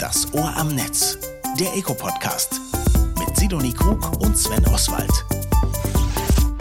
Das Ohr am Netz, der Eco-Podcast mit Sidonie Krug und Sven Oswald.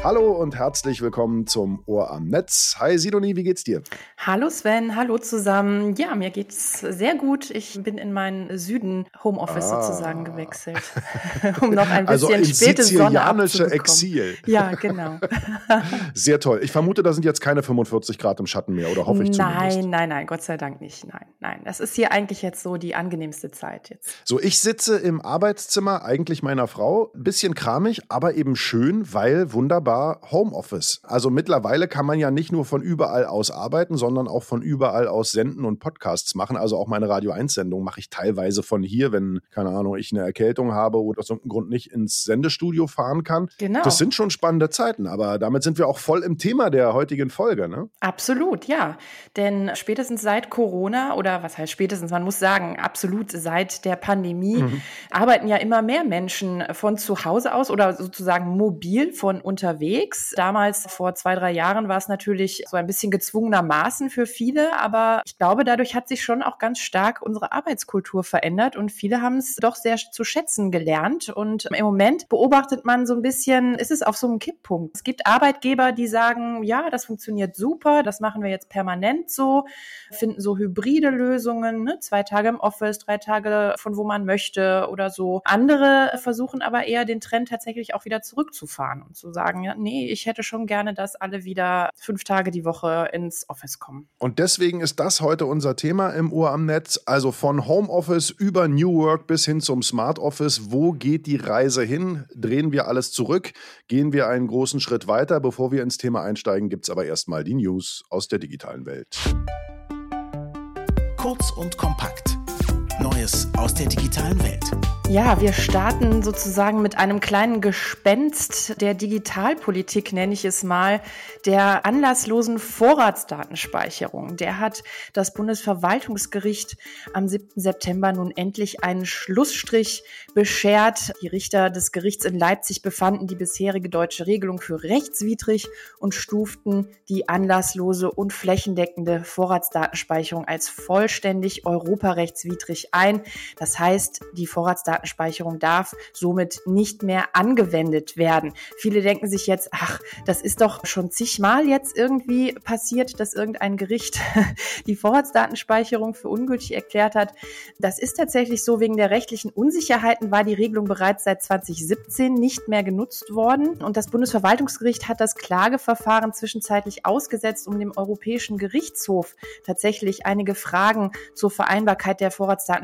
Hallo und herzlich willkommen zum Ohr am Netz. Hi Sidonie, wie geht's dir? Hallo Sven, hallo zusammen. Ja, mir geht's sehr gut. Ich bin in meinen Süden Homeoffice ah. sozusagen gewechselt, um noch ein also bisschen also späte Sonne abzubekommen. Exil. Ja, genau. sehr toll. Ich vermute, da sind jetzt keine 45 Grad im Schatten mehr, oder hoffe ich nein, zumindest. Nein, nein, nein, Gott sei Dank nicht. Nein, nein. Das ist hier eigentlich jetzt so die angenehmste Zeit jetzt. So, ich sitze im Arbeitszimmer eigentlich meiner Frau, bisschen kramig, aber eben schön, weil wunderbar war Homeoffice. Also mittlerweile kann man ja nicht nur von überall aus arbeiten, sondern auch von überall aus senden und Podcasts machen. Also auch meine Radio 1 Sendung mache ich teilweise von hier, wenn, keine Ahnung, ich eine Erkältung habe oder aus irgendeinem Grund nicht ins Sendestudio fahren kann. Genau. Das sind schon spannende Zeiten, aber damit sind wir auch voll im Thema der heutigen Folge, ne? Absolut, ja. Denn spätestens seit Corona oder was heißt spätestens, man muss sagen, absolut seit der Pandemie mhm. arbeiten ja immer mehr Menschen von zu Hause aus oder sozusagen mobil von unterwegs unterwegs. Damals, vor zwei, drei Jahren, war es natürlich so ein bisschen gezwungenermaßen für viele, aber ich glaube, dadurch hat sich schon auch ganz stark unsere Arbeitskultur verändert und viele haben es doch sehr zu schätzen gelernt. Und im Moment beobachtet man so ein bisschen, ist es auf so einem Kipppunkt. Es gibt Arbeitgeber, die sagen, ja, das funktioniert super, das machen wir jetzt permanent so, finden so hybride Lösungen, ne? zwei Tage im Office, drei Tage von wo man möchte oder so. Andere versuchen aber eher den Trend tatsächlich auch wieder zurückzufahren und zu sagen, ja, nee, ich hätte schon gerne, dass alle wieder fünf Tage die Woche ins Office kommen. Und deswegen ist das heute unser Thema im Uhr am Netz. Also von Homeoffice über New Work bis hin zum Smart Office. Wo geht die Reise hin? Drehen wir alles zurück? Gehen wir einen großen Schritt weiter? Bevor wir ins Thema einsteigen, gibt es aber erstmal die News aus der digitalen Welt. Kurz und kompakt. Neues aus der digitalen Welt. Ja, wir starten sozusagen mit einem kleinen Gespenst der Digitalpolitik, nenne ich es mal, der anlasslosen Vorratsdatenspeicherung. Der hat das Bundesverwaltungsgericht am 7. September nun endlich einen Schlussstrich beschert. Die Richter des Gerichts in Leipzig befanden die bisherige deutsche Regelung für rechtswidrig und stuften die anlasslose und flächendeckende Vorratsdatenspeicherung als vollständig europarechtswidrig ein. Das heißt, die Vorratsdatenspeicherung Datenspeicherung darf somit nicht mehr angewendet werden. Viele denken sich jetzt, ach, das ist doch schon zigmal jetzt irgendwie passiert, dass irgendein Gericht die Vorratsdatenspeicherung für ungültig erklärt hat. Das ist tatsächlich so, wegen der rechtlichen Unsicherheiten war die Regelung bereits seit 2017 nicht mehr genutzt worden und das Bundesverwaltungsgericht hat das Klageverfahren zwischenzeitlich ausgesetzt, um dem Europäischen Gerichtshof tatsächlich einige Fragen zur Vereinbarkeit der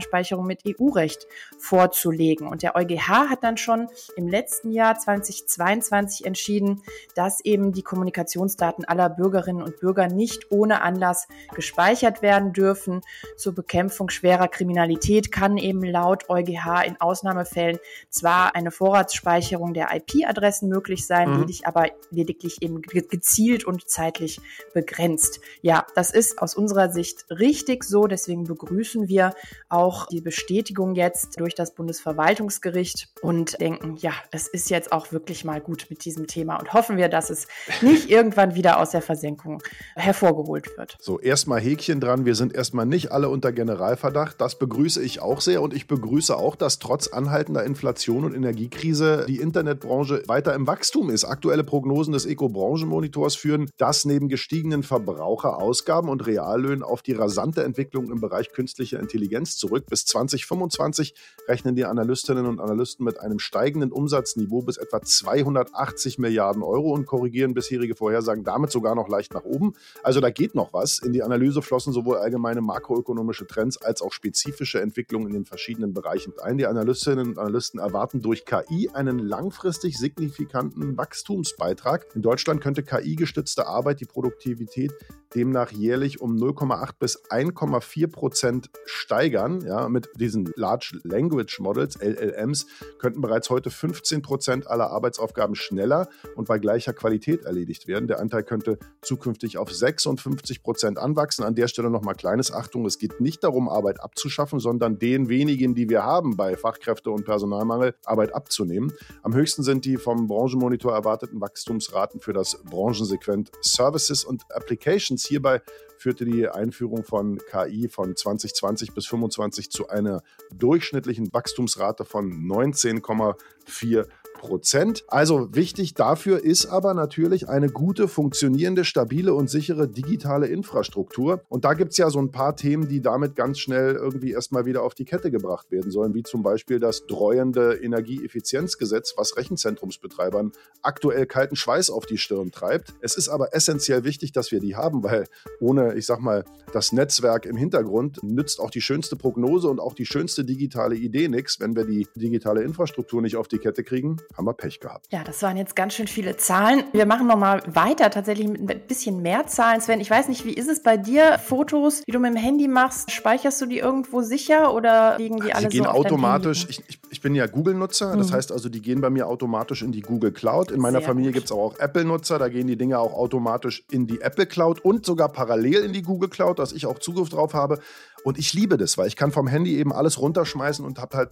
Vorratsdatenspeicherung mit EU-Recht vorzulegen. Und der EuGH hat dann schon im letzten Jahr 2022 entschieden, dass eben die Kommunikationsdaten aller Bürgerinnen und Bürger nicht ohne Anlass gespeichert werden dürfen. Zur Bekämpfung schwerer Kriminalität kann eben laut EuGH in Ausnahmefällen zwar eine Vorratsspeicherung der IP-Adressen möglich sein, mhm. die aber lediglich eben gezielt und zeitlich begrenzt. Ja, das ist aus unserer Sicht richtig so. Deswegen begrüßen wir auch die Bestätigung jetzt durch das Bundesverwaltungsgericht und denken, ja, es ist jetzt auch wirklich mal gut mit diesem Thema und hoffen wir, dass es nicht irgendwann wieder aus der Versenkung hervorgeholt wird. So, erstmal Häkchen dran. Wir sind erstmal nicht alle unter Generalverdacht. Das begrüße ich auch sehr und ich begrüße auch, dass trotz anhaltender Inflation und Energiekrise die Internetbranche weiter im Wachstum ist. Aktuelle Prognosen des Eco-Branchenmonitors führen das neben gestiegenen Verbraucherausgaben und Reallöhnen auf die rasante Entwicklung im Bereich künstlicher Intelligenz zurück. Bis 2025 rechnen rechnen die Analystinnen und Analysten mit einem steigenden Umsatzniveau bis etwa 280 Milliarden Euro und korrigieren bisherige Vorhersagen damit sogar noch leicht nach oben. Also da geht noch was. In die Analyse flossen sowohl allgemeine makroökonomische Trends als auch spezifische Entwicklungen in den verschiedenen Bereichen ein. Die Analystinnen und Analysten erwarten durch KI einen langfristig signifikanten Wachstumsbeitrag. In Deutschland könnte KI-gestützte Arbeit die Produktivität demnach jährlich um 0,8 bis 1,4 Prozent steigern. Ja, mit diesen Large Language Models, LLMs, könnten bereits heute 15 Prozent aller Arbeitsaufgaben schneller und bei gleicher Qualität erledigt werden. Der Anteil könnte zukünftig auf 56 Prozent anwachsen. An der Stelle nochmal kleines Achtung, es geht nicht darum, Arbeit abzuschaffen, sondern den wenigen, die wir haben bei Fachkräfte- und Personalmangel, Arbeit abzunehmen. Am höchsten sind die vom Branchenmonitor erwarteten Wachstumsraten für das Branchensegment Services und Applications uns. Hierbei führte die Einführung von KI von 2020 bis 2025 zu einer durchschnittlichen Wachstumsrate von 19,4 Prozent. Also wichtig dafür ist aber natürlich eine gute, funktionierende, stabile und sichere digitale Infrastruktur. Und da gibt es ja so ein paar Themen, die damit ganz schnell irgendwie erstmal wieder auf die Kette gebracht werden sollen, wie zum Beispiel das dreuende Energieeffizienzgesetz, was Rechenzentrumsbetreibern aktuell kalten Schweiß auf die Stirn treibt. Es ist aber essentiell wichtig, dass wir die haben, weil ohne, ich sag mal, das Netzwerk im Hintergrund nützt auch die schönste Prognose und auch die schönste digitale Idee nichts, wenn wir die digitale Infrastruktur nicht auf die Kette kriegen haben wir Pech gehabt. Ja, das waren jetzt ganz schön viele Zahlen. Wir machen nochmal weiter, tatsächlich mit ein bisschen mehr Zahlen. Sven, ich weiß nicht, wie ist es bei dir? Fotos, die du mit dem Handy machst, speicherst du die irgendwo sicher oder liegen die alle die gehen so automatisch. Ich, ich, ich, bin ja Google-Nutzer, mhm. das heißt also, die gehen bei mir automatisch in die Google Cloud. In meiner Sehr Familie gibt es auch Apple-Nutzer, da gehen die Dinge auch automatisch in die Apple Cloud und sogar parallel in die Google Cloud, dass ich auch Zugriff drauf habe. Und ich liebe das, weil ich kann vom Handy eben alles runterschmeißen und habe halt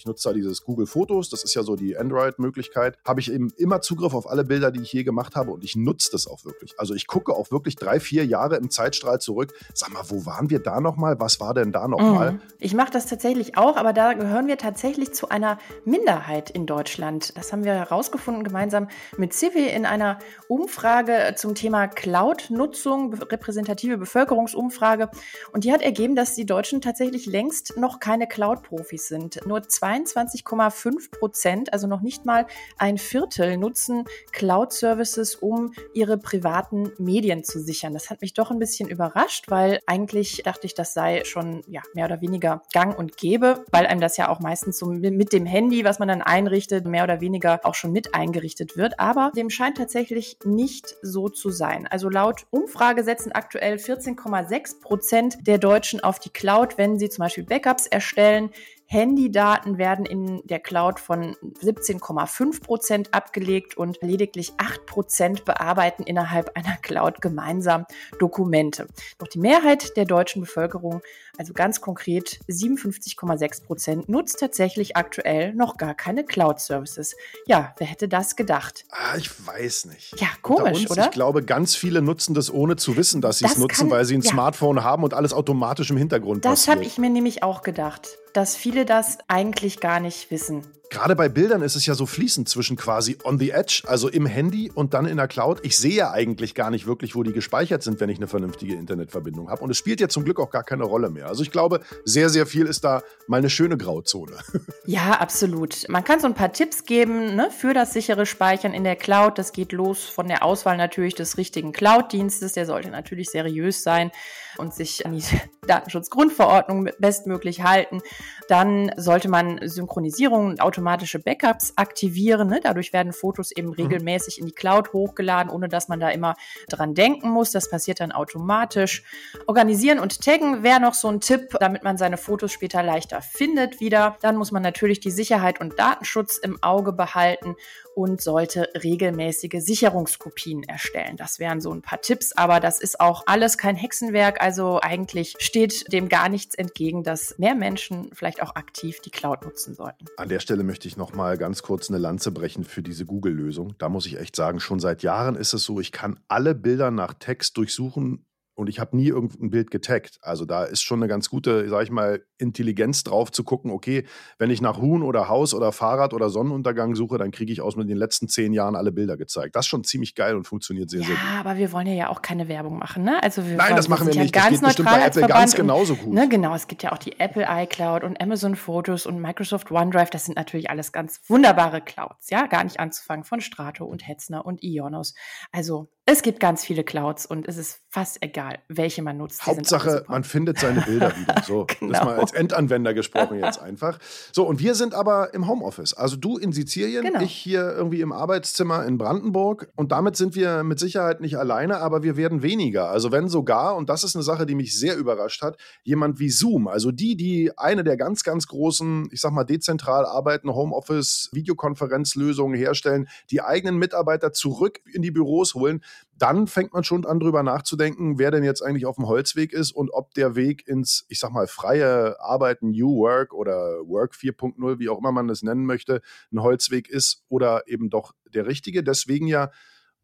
ich nutze da dieses Google Fotos, das ist ja so die Android-Möglichkeit, habe ich eben immer Zugriff auf alle Bilder, die ich je gemacht habe und ich nutze das auch wirklich. Also ich gucke auch wirklich drei, vier Jahre im Zeitstrahl zurück. Sag mal, wo waren wir da nochmal? Was war denn da nochmal? Mhm. Ich mache das tatsächlich auch, aber da gehören wir tatsächlich zu einer Minderheit in Deutschland. Das haben wir herausgefunden gemeinsam mit Civi in einer Umfrage zum Thema Cloud-Nutzung, repräsentative Bevölkerungsumfrage. Und die hat ergeben, dass die Deutschen tatsächlich längst noch keine Cloud-Profis sind. Nur zwei 22,5 Prozent, also noch nicht mal ein Viertel, nutzen Cloud-Services, um ihre privaten Medien zu sichern. Das hat mich doch ein bisschen überrascht, weil eigentlich dachte ich, das sei schon ja, mehr oder weniger gang und gäbe, weil einem das ja auch meistens so mit dem Handy, was man dann einrichtet, mehr oder weniger auch schon mit eingerichtet wird. Aber dem scheint tatsächlich nicht so zu sein. Also laut Umfrage setzen aktuell 14,6 Prozent der Deutschen auf die Cloud, wenn sie zum Beispiel Backups erstellen. Handydaten werden in der Cloud von 17,5 Prozent abgelegt und lediglich 8 Prozent bearbeiten innerhalb einer Cloud gemeinsam Dokumente. Doch die Mehrheit der deutschen Bevölkerung, also ganz konkret 57,6 Prozent, nutzt tatsächlich aktuell noch gar keine Cloud-Services. Ja, wer hätte das gedacht? Ah, ich weiß nicht. Ja, komisch, uns, oder? Ich glaube, ganz viele nutzen das ohne zu wissen, dass sie es nutzen, weil sie ein ja. Smartphone haben und alles automatisch im Hintergrund das passiert. Das habe ich mir nämlich auch gedacht dass viele das eigentlich gar nicht wissen. Gerade bei Bildern ist es ja so fließend zwischen quasi on the edge, also im Handy und dann in der Cloud. Ich sehe ja eigentlich gar nicht wirklich, wo die gespeichert sind, wenn ich eine vernünftige Internetverbindung habe. Und es spielt ja zum Glück auch gar keine Rolle mehr. Also ich glaube, sehr, sehr viel ist da mal eine schöne Grauzone. Ja, absolut. Man kann so ein paar Tipps geben ne, für das sichere Speichern in der Cloud. Das geht los von der Auswahl natürlich des richtigen Cloud-Dienstes. Der sollte natürlich seriös sein und sich an die Datenschutzgrundverordnung bestmöglich halten. Dann sollte man Synchronisierung und automatische Backups aktivieren. Ne? Dadurch werden Fotos eben mhm. regelmäßig in die Cloud hochgeladen, ohne dass man da immer dran denken muss. Das passiert dann automatisch. Organisieren und taggen wäre noch so ein Tipp, damit man seine Fotos später leichter findet wieder. Dann muss man natürlich die Sicherheit und Datenschutz im Auge behalten und sollte regelmäßige Sicherungskopien erstellen. Das wären so ein paar Tipps, aber das ist auch alles kein Hexenwerk. Also eigentlich steht dem gar nichts entgegen, dass mehr Menschen vielleicht auch aktiv die Cloud nutzen sollten. An der Stelle möchte ich noch mal ganz kurz eine Lanze brechen für diese Google-Lösung. Da muss ich echt sagen, schon seit Jahren ist es so, ich kann alle Bilder nach Text durchsuchen und ich habe nie irgendein Bild getaggt. Also da ist schon eine ganz gute, sag ich mal, Intelligenz drauf zu gucken, okay, wenn ich nach Huhn oder Haus oder Fahrrad oder Sonnenuntergang suche, dann kriege ich aus mit den letzten zehn Jahren alle Bilder gezeigt. Das ist schon ziemlich geil und funktioniert sehr, ja, sehr gut. Ja, aber wir wollen ja auch keine Werbung machen, ne? Also wir Nein, das machen wir nicht. Ganz das geht bestimmt bei Apple ganz genauso gut. Ne, genau, es gibt ja auch die Apple iCloud und Amazon Photos und Microsoft OneDrive. Das sind natürlich alles ganz wunderbare Clouds, ja? Gar nicht anzufangen von Strato und Hetzner und Ionos. Also es gibt ganz viele Clouds und es ist fast egal, welche man nutzt. Hauptsache, man findet seine Bilder wieder. So, genau. das mal als Endanwender gesprochen jetzt einfach. So, und wir sind aber im Homeoffice. Also du in Sizilien, genau. ich hier irgendwie im Arbeitszimmer in Brandenburg. Und damit sind wir mit Sicherheit nicht alleine, aber wir werden weniger. Also wenn sogar, und das ist eine Sache, die mich sehr überrascht hat, jemand wie Zoom, also die, die eine der ganz, ganz großen, ich sag mal, dezentral arbeitenden Homeoffice-Videokonferenzlösungen herstellen, die eigenen Mitarbeiter zurück in die Büros holen, dann fängt man schon an, drüber nachzudenken, wer denn jetzt eigentlich auf dem Holzweg ist und ob der Weg ins, ich sag mal, freie Arbeiten, New Work oder Work 4.0, wie auch immer man das nennen möchte, ein Holzweg ist oder eben doch der richtige. Deswegen ja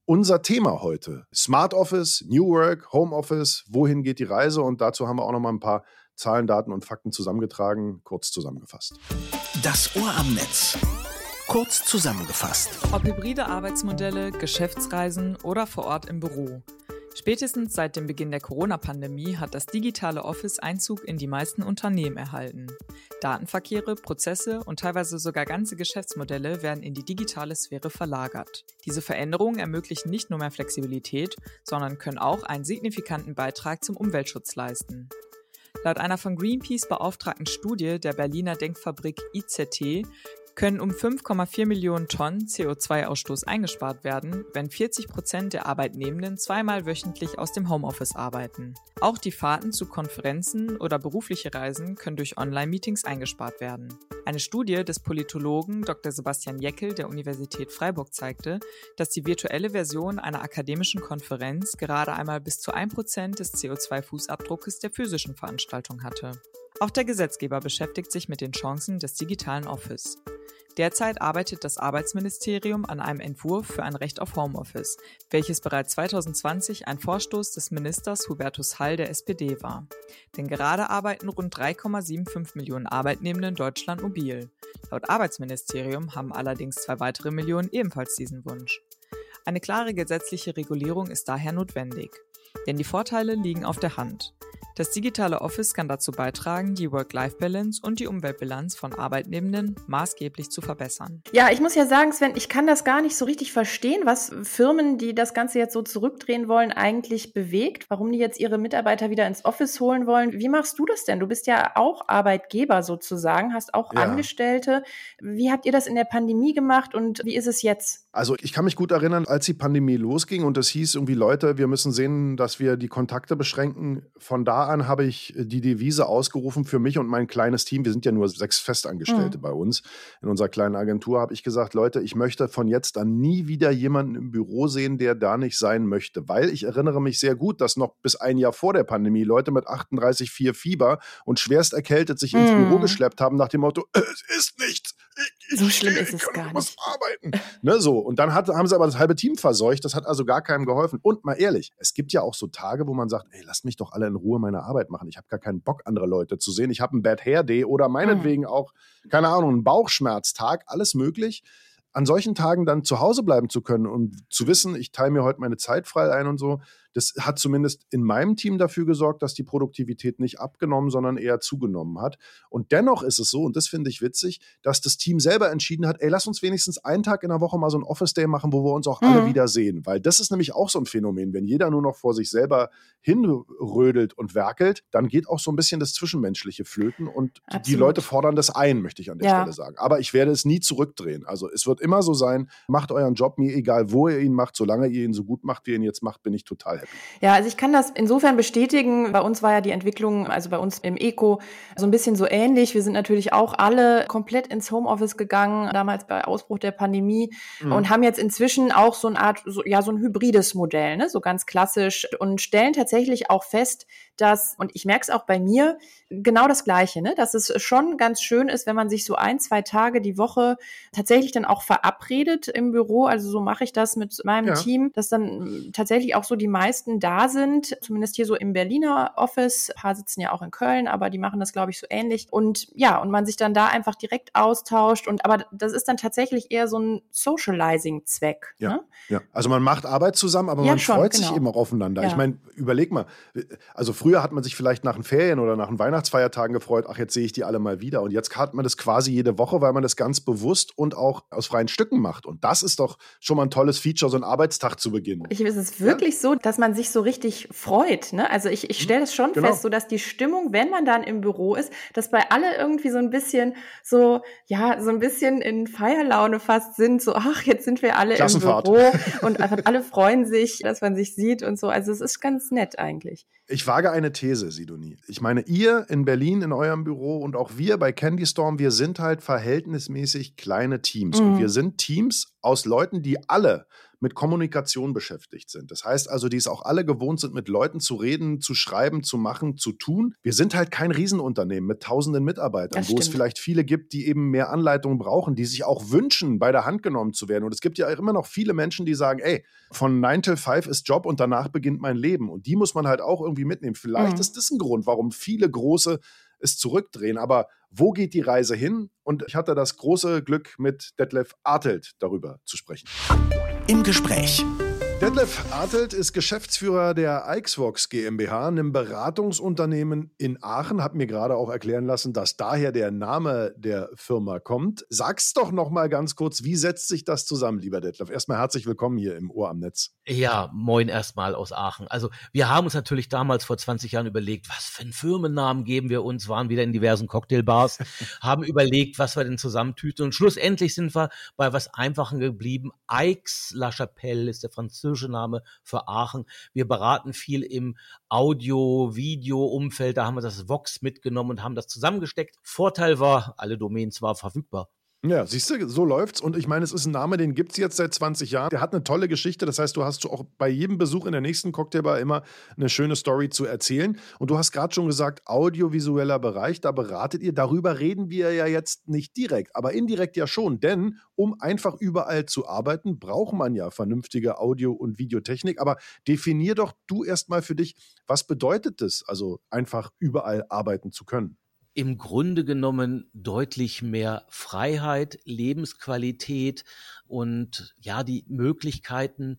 unser Thema heute. Smart Office, New Work, Home Office, wohin geht die Reise? Und dazu haben wir auch noch mal ein paar Zahlen, Daten und Fakten zusammengetragen, kurz zusammengefasst. Das Ohr am Netz. Kurz zusammengefasst. Ob hybride Arbeitsmodelle, Geschäftsreisen oder vor Ort im Büro. Spätestens seit dem Beginn der Corona-Pandemie hat das digitale Office Einzug in die meisten Unternehmen erhalten. Datenverkehre, Prozesse und teilweise sogar ganze Geschäftsmodelle werden in die digitale Sphäre verlagert. Diese Veränderungen ermöglichen nicht nur mehr Flexibilität, sondern können auch einen signifikanten Beitrag zum Umweltschutz leisten. Laut einer von Greenpeace beauftragten Studie der Berliner Denkfabrik IZT können um 5,4 Millionen Tonnen CO2-Ausstoß eingespart werden, wenn 40 Prozent der Arbeitnehmenden zweimal wöchentlich aus dem Homeoffice arbeiten. Auch die Fahrten zu Konferenzen oder berufliche Reisen können durch Online-Meetings eingespart werden. Eine Studie des Politologen Dr. Sebastian Jeckel der Universität Freiburg zeigte, dass die virtuelle Version einer akademischen Konferenz gerade einmal bis zu 1% des CO2-Fußabdruckes der physischen Veranstaltung hatte. Auch der Gesetzgeber beschäftigt sich mit den Chancen des digitalen Office. Derzeit arbeitet das Arbeitsministerium an einem Entwurf für ein Recht auf Homeoffice, welches bereits 2020 ein Vorstoß des Ministers Hubertus Hall der SPD war. Denn gerade arbeiten rund 3,75 Millionen Arbeitnehmende in Deutschland mobil. Laut Arbeitsministerium haben allerdings zwei weitere Millionen ebenfalls diesen Wunsch. Eine klare gesetzliche Regulierung ist daher notwendig. Denn die Vorteile liegen auf der Hand. Das digitale Office kann dazu beitragen, die Work-Life-Balance und die Umweltbilanz von Arbeitnehmenden maßgeblich zu verbessern. Ja, ich muss ja sagen, Sven, ich kann das gar nicht so richtig verstehen, was Firmen, die das Ganze jetzt so zurückdrehen wollen, eigentlich bewegt, warum die jetzt ihre Mitarbeiter wieder ins Office holen wollen. Wie machst du das denn? Du bist ja auch Arbeitgeber sozusagen, hast auch ja. Angestellte. Wie habt ihr das in der Pandemie gemacht und wie ist es jetzt? Also ich kann mich gut erinnern, als die Pandemie losging und es hieß irgendwie, Leute, wir müssen sehen, dass wir die Kontakte beschränken. Von da an habe ich die Devise ausgerufen für mich und mein kleines Team. Wir sind ja nur sechs Festangestellte mhm. bei uns. In unserer kleinen Agentur habe ich gesagt, Leute, ich möchte von jetzt an nie wieder jemanden im Büro sehen, der da nicht sein möchte. Weil ich erinnere mich sehr gut, dass noch bis ein Jahr vor der Pandemie Leute mit 38,4 Fieber und schwerst erkältet sich ins mhm. Büro geschleppt haben nach dem Motto, es ist nichts. Ich, so schlimm ist es gar nicht. Arbeiten. Ne, so. Und dann hat, haben sie aber das halbe Team verseucht. Das hat also gar keinem geholfen. Und mal ehrlich, es gibt ja auch so Tage, wo man sagt, ey, lasst mich doch alle in Ruhe meine Arbeit machen. Ich habe gar keinen Bock, andere Leute zu sehen. Ich habe einen Bad Hair Day oder meinetwegen mhm. auch, keine Ahnung, einen Bauchschmerztag. Alles möglich an solchen Tagen dann zu Hause bleiben zu können und zu wissen, ich teile mir heute meine Zeit frei ein und so, das hat zumindest in meinem Team dafür gesorgt, dass die Produktivität nicht abgenommen, sondern eher zugenommen hat. Und dennoch ist es so, und das finde ich witzig, dass das Team selber entschieden hat, ey, lass uns wenigstens einen Tag in der Woche mal so ein Office Day machen, wo wir uns auch mhm. alle wieder sehen. Weil das ist nämlich auch so ein Phänomen. Wenn jeder nur noch vor sich selber hinrödelt und werkelt, dann geht auch so ein bisschen das Zwischenmenschliche flöten und Absolut. die Leute fordern das ein, möchte ich an der ja. Stelle sagen. Aber ich werde es nie zurückdrehen. Also es wird immer so sein, macht euren Job, mir egal, wo ihr ihn macht, solange ihr ihn so gut macht, wie ihr ihn jetzt macht, bin ich total happy. Ja, also ich kann das insofern bestätigen. Bei uns war ja die Entwicklung, also bei uns im Eco, so ein bisschen so ähnlich. Wir sind natürlich auch alle komplett ins Homeoffice gegangen, damals bei Ausbruch der Pandemie mhm. und haben jetzt inzwischen auch so eine Art, so, ja, so ein hybrides Modell, ne? so ganz klassisch und stellen tatsächlich auch fest, dass, und ich merke es auch bei mir, genau das Gleiche, ne? dass es schon ganz schön ist, wenn man sich so ein, zwei Tage die Woche tatsächlich dann auch verabredet im Büro. Also so mache ich das mit meinem ja. Team, dass dann tatsächlich auch so die meisten da sind, zumindest hier so im Berliner Office. Ein paar sitzen ja auch in Köln, aber die machen das, glaube ich, so ähnlich. Und ja, und man sich dann da einfach direkt austauscht. Und aber das ist dann tatsächlich eher so ein Socializing-Zweck. Ja, ne? ja. Also man macht Arbeit zusammen, aber ja, man schon, freut genau. sich eben auch aufeinander. Ich meine, überleg mal, also früher hat man sich vielleicht nach den Ferien oder nach den Weihnachtsfeiertagen gefreut, ach, jetzt sehe ich die alle mal wieder. Und jetzt hat man das quasi jede Woche, weil man das ganz bewusst und auch aus freien Stücken macht. Und das ist doch schon mal ein tolles Feature, so einen Arbeitstag zu beginnen. Ich, es ist wirklich ja? so, dass man sich so richtig freut. Ne? Also ich, ich stelle es schon genau. fest, so dass die Stimmung, wenn man dann im Büro ist, dass bei alle irgendwie so ein bisschen so, ja, so ein bisschen in Feierlaune fast sind. So, ach, jetzt sind wir alle im Büro und alle freuen sich, dass man sich sieht und so. Also es ist ganz nett eigentlich. Ich wage eine These, Sidonie. Ich meine, ihr in Berlin in eurem Büro und auch wir bei Candy Storm, wir sind halt verhältnismäßig kleine Teams. Mhm. Und wir sind Teams aus Leuten, die alle mit Kommunikation beschäftigt sind. Das heißt also, die es auch alle gewohnt sind, mit Leuten zu reden, zu schreiben, zu machen, zu tun. Wir sind halt kein Riesenunternehmen mit tausenden Mitarbeitern, wo es vielleicht viele gibt, die eben mehr Anleitung brauchen, die sich auch wünschen, bei der Hand genommen zu werden. Und es gibt ja immer noch viele Menschen, die sagen, ey, von 9 till 5 ist Job und danach beginnt mein Leben. Und die muss man halt auch irgendwie mitnehmen. Vielleicht mhm. ist das ein Grund, warum viele große es zurückdrehen. Aber wo geht die Reise hin? Und ich hatte das große Glück, mit Detlef Artelt darüber zu sprechen. Im Gespräch. Detlef Artelt ist Geschäftsführer der Ixvox GmbH, einem Beratungsunternehmen in Aachen. Hat mir gerade auch erklären lassen, dass daher der Name der Firma kommt. Sag's doch noch mal ganz kurz, wie setzt sich das zusammen, lieber Detlef? Erstmal herzlich willkommen hier im Ohr am Netz. Ja, moin erstmal aus Aachen. Also wir haben uns natürlich damals vor 20 Jahren überlegt, was für einen Firmennamen geben wir uns, waren wieder in diversen Cocktailbars, haben überlegt, was wir denn zusammentüten und schlussendlich sind wir bei was Einfachen geblieben. Aix La Chapelle ist der französische französische Name für Aachen. Wir beraten viel im Audio-, Video-Umfeld. Da haben wir das Vox mitgenommen und haben das zusammengesteckt. Vorteil war, alle Domains waren verfügbar. Ja, siehst du, so läuft's. Und ich meine, es ist ein Name, den gibt es jetzt seit 20 Jahren. Der hat eine tolle Geschichte. Das heißt, du hast auch bei jedem Besuch in der nächsten Cocktailbar immer eine schöne Story zu erzählen. Und du hast gerade schon gesagt, audiovisueller Bereich, da beratet ihr. Darüber reden wir ja jetzt nicht direkt, aber indirekt ja schon. Denn um einfach überall zu arbeiten, braucht man ja vernünftige Audio- und Videotechnik. Aber definier doch du erstmal für dich, was bedeutet es, also einfach überall arbeiten zu können? Im Grunde genommen deutlich mehr Freiheit, Lebensqualität und ja, die Möglichkeiten,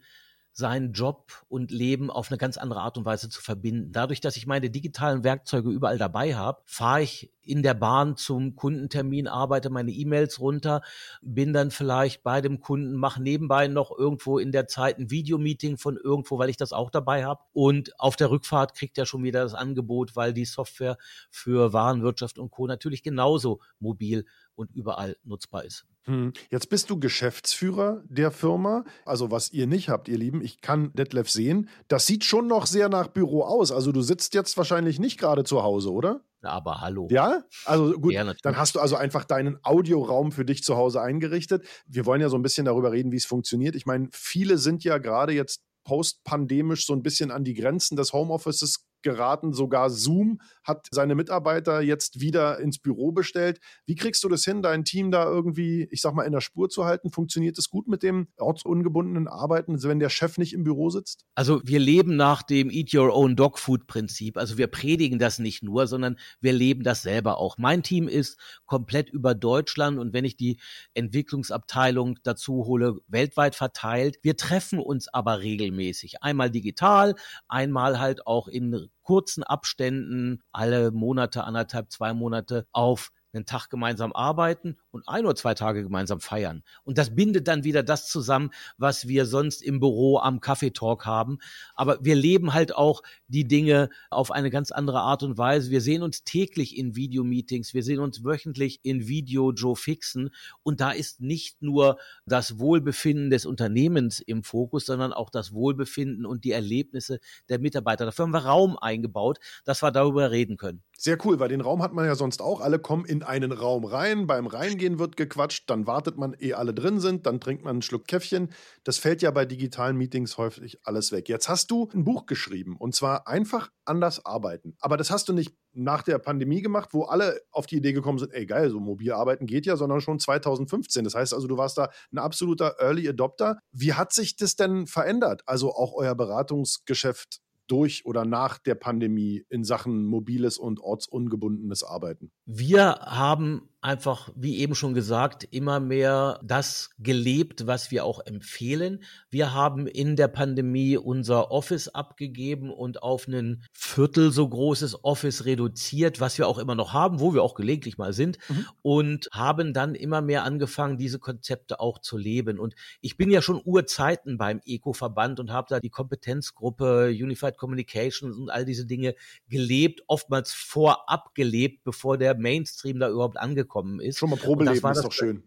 seinen Job und Leben auf eine ganz andere Art und Weise zu verbinden. Dadurch, dass ich meine digitalen Werkzeuge überall dabei habe, fahre ich in der Bahn zum Kundentermin, arbeite meine E-Mails runter, bin dann vielleicht bei dem Kunden, mache nebenbei noch irgendwo in der Zeit ein Videomeeting von irgendwo, weil ich das auch dabei habe. Und auf der Rückfahrt kriegt er schon wieder das Angebot, weil die Software für Warenwirtschaft und Co. natürlich genauso mobil und überall nutzbar ist. Hm. Jetzt bist du Geschäftsführer der Firma. Also was ihr nicht habt, ihr Lieben, ich kann Detlef sehen. Das sieht schon noch sehr nach Büro aus. Also du sitzt jetzt wahrscheinlich nicht gerade zu Hause, oder? Aber hallo. Ja, also gut, ja, dann hast du also einfach deinen Audioraum für dich zu Hause eingerichtet. Wir wollen ja so ein bisschen darüber reden, wie es funktioniert. Ich meine, viele sind ja gerade jetzt postpandemisch so ein bisschen an die Grenzen des Homeoffices geraten. Sogar Zoom hat seine Mitarbeiter jetzt wieder ins Büro bestellt. Wie kriegst du das hin, dein Team da irgendwie, ich sag mal, in der Spur zu halten? Funktioniert es gut mit dem ortsungebundenen Arbeiten, wenn der Chef nicht im Büro sitzt? Also wir leben nach dem Eat Your Own Dog Food Prinzip. Also wir predigen das nicht nur, sondern wir leben das selber auch. Mein Team ist komplett über Deutschland und wenn ich die Entwicklungsabteilung dazu hole, weltweit verteilt. Wir treffen uns aber regelmäßig. Einmal digital, einmal halt auch in kurzen Abständen alle Monate, anderthalb, zwei Monate auf einen Tag gemeinsam arbeiten und ein oder zwei Tage gemeinsam feiern. Und das bindet dann wieder das zusammen, was wir sonst im Büro am Kaffeetalk haben. Aber wir leben halt auch die Dinge auf eine ganz andere Art und Weise. Wir sehen uns täglich in Videomeetings, wir sehen uns wöchentlich in Video Joe Fixen. Und da ist nicht nur das Wohlbefinden des Unternehmens im Fokus, sondern auch das Wohlbefinden und die Erlebnisse der Mitarbeiter. Dafür haben wir Raum eingebaut, dass wir darüber reden können. Sehr cool, weil den Raum hat man ja sonst auch. Alle kommen in einen Raum rein. Beim Reingehen wird gequatscht, dann wartet man, ehe alle drin sind, dann trinkt man einen Schluck Käffchen. Das fällt ja bei digitalen Meetings häufig alles weg. Jetzt hast du ein Buch geschrieben und zwar einfach anders arbeiten. Aber das hast du nicht nach der Pandemie gemacht, wo alle auf die Idee gekommen sind, ey geil, so mobil arbeiten geht ja, sondern schon 2015. Das heißt also, du warst da ein absoluter Early Adopter. Wie hat sich das denn verändert? Also auch euer Beratungsgeschäft durch oder nach der Pandemie in Sachen mobiles und ortsungebundenes Arbeiten? Wir haben einfach, wie eben schon gesagt, immer mehr das gelebt, was wir auch empfehlen. Wir haben in der Pandemie unser Office abgegeben und auf ein Viertel so großes Office reduziert, was wir auch immer noch haben, wo wir auch gelegentlich mal sind mhm. und haben dann immer mehr angefangen, diese Konzepte auch zu leben. Und ich bin ja schon Urzeiten beim Eco-Verband und habe da die Kompetenzgruppe Unified Communications und all diese Dinge gelebt, oftmals vorab gelebt, bevor der Mainstream da überhaupt angekommen gekommen ist. Schon mal Probeleben ist doch schön.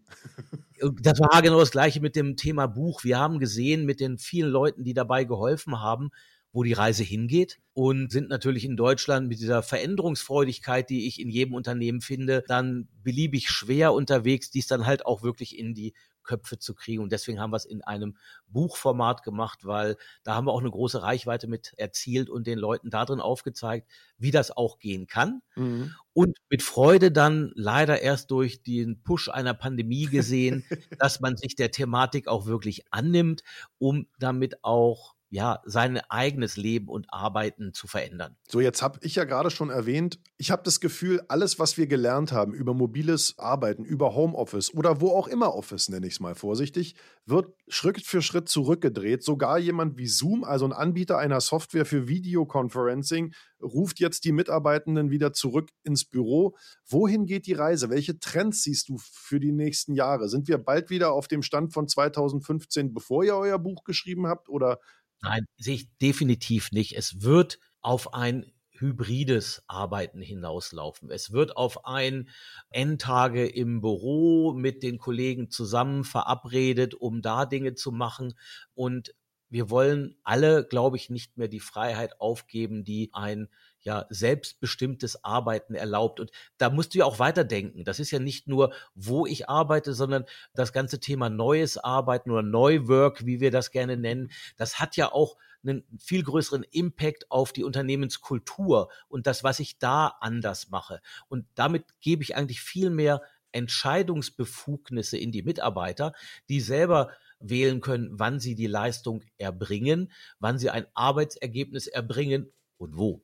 Das war genau das Gleiche mit dem Thema Buch. Wir haben gesehen mit den vielen Leuten, die dabei geholfen haben, wo die Reise hingeht und sind natürlich in Deutschland mit dieser Veränderungsfreudigkeit, die ich in jedem Unternehmen finde, dann beliebig schwer unterwegs, dies dann halt auch wirklich in die Köpfe zu kriegen. Und deswegen haben wir es in einem Buchformat gemacht, weil da haben wir auch eine große Reichweite mit erzielt und den Leuten darin aufgezeigt, wie das auch gehen kann. Mhm. Und mit Freude dann leider erst durch den Push einer Pandemie gesehen, dass man sich der Thematik auch wirklich annimmt, um damit auch ja, sein eigenes Leben und Arbeiten zu verändern. So, jetzt habe ich ja gerade schon erwähnt, ich habe das Gefühl, alles, was wir gelernt haben über mobiles Arbeiten, über Homeoffice oder wo auch immer Office, nenne ich es mal vorsichtig, wird Schritt für Schritt zurückgedreht. Sogar jemand wie Zoom, also ein Anbieter einer Software für Videoconferencing, ruft jetzt die Mitarbeitenden wieder zurück ins Büro. Wohin geht die Reise? Welche Trends siehst du für die nächsten Jahre? Sind wir bald wieder auf dem Stand von 2015, bevor ihr euer Buch geschrieben habt? Oder Nein, sehe ich definitiv nicht. Es wird auf ein hybrides Arbeiten hinauslaufen. Es wird auf ein Endtage im Büro mit den Kollegen zusammen verabredet, um da Dinge zu machen. Und wir wollen alle, glaube ich, nicht mehr die Freiheit aufgeben, die ein ja selbstbestimmtes Arbeiten erlaubt. Und da musst du ja auch weiterdenken. Das ist ja nicht nur, wo ich arbeite, sondern das ganze Thema neues Arbeiten oder Neuwork, wie wir das gerne nennen, das hat ja auch einen viel größeren Impact auf die Unternehmenskultur und das, was ich da anders mache. Und damit gebe ich eigentlich viel mehr Entscheidungsbefugnisse in die Mitarbeiter, die selber wählen können, wann sie die Leistung erbringen, wann sie ein Arbeitsergebnis erbringen und wo.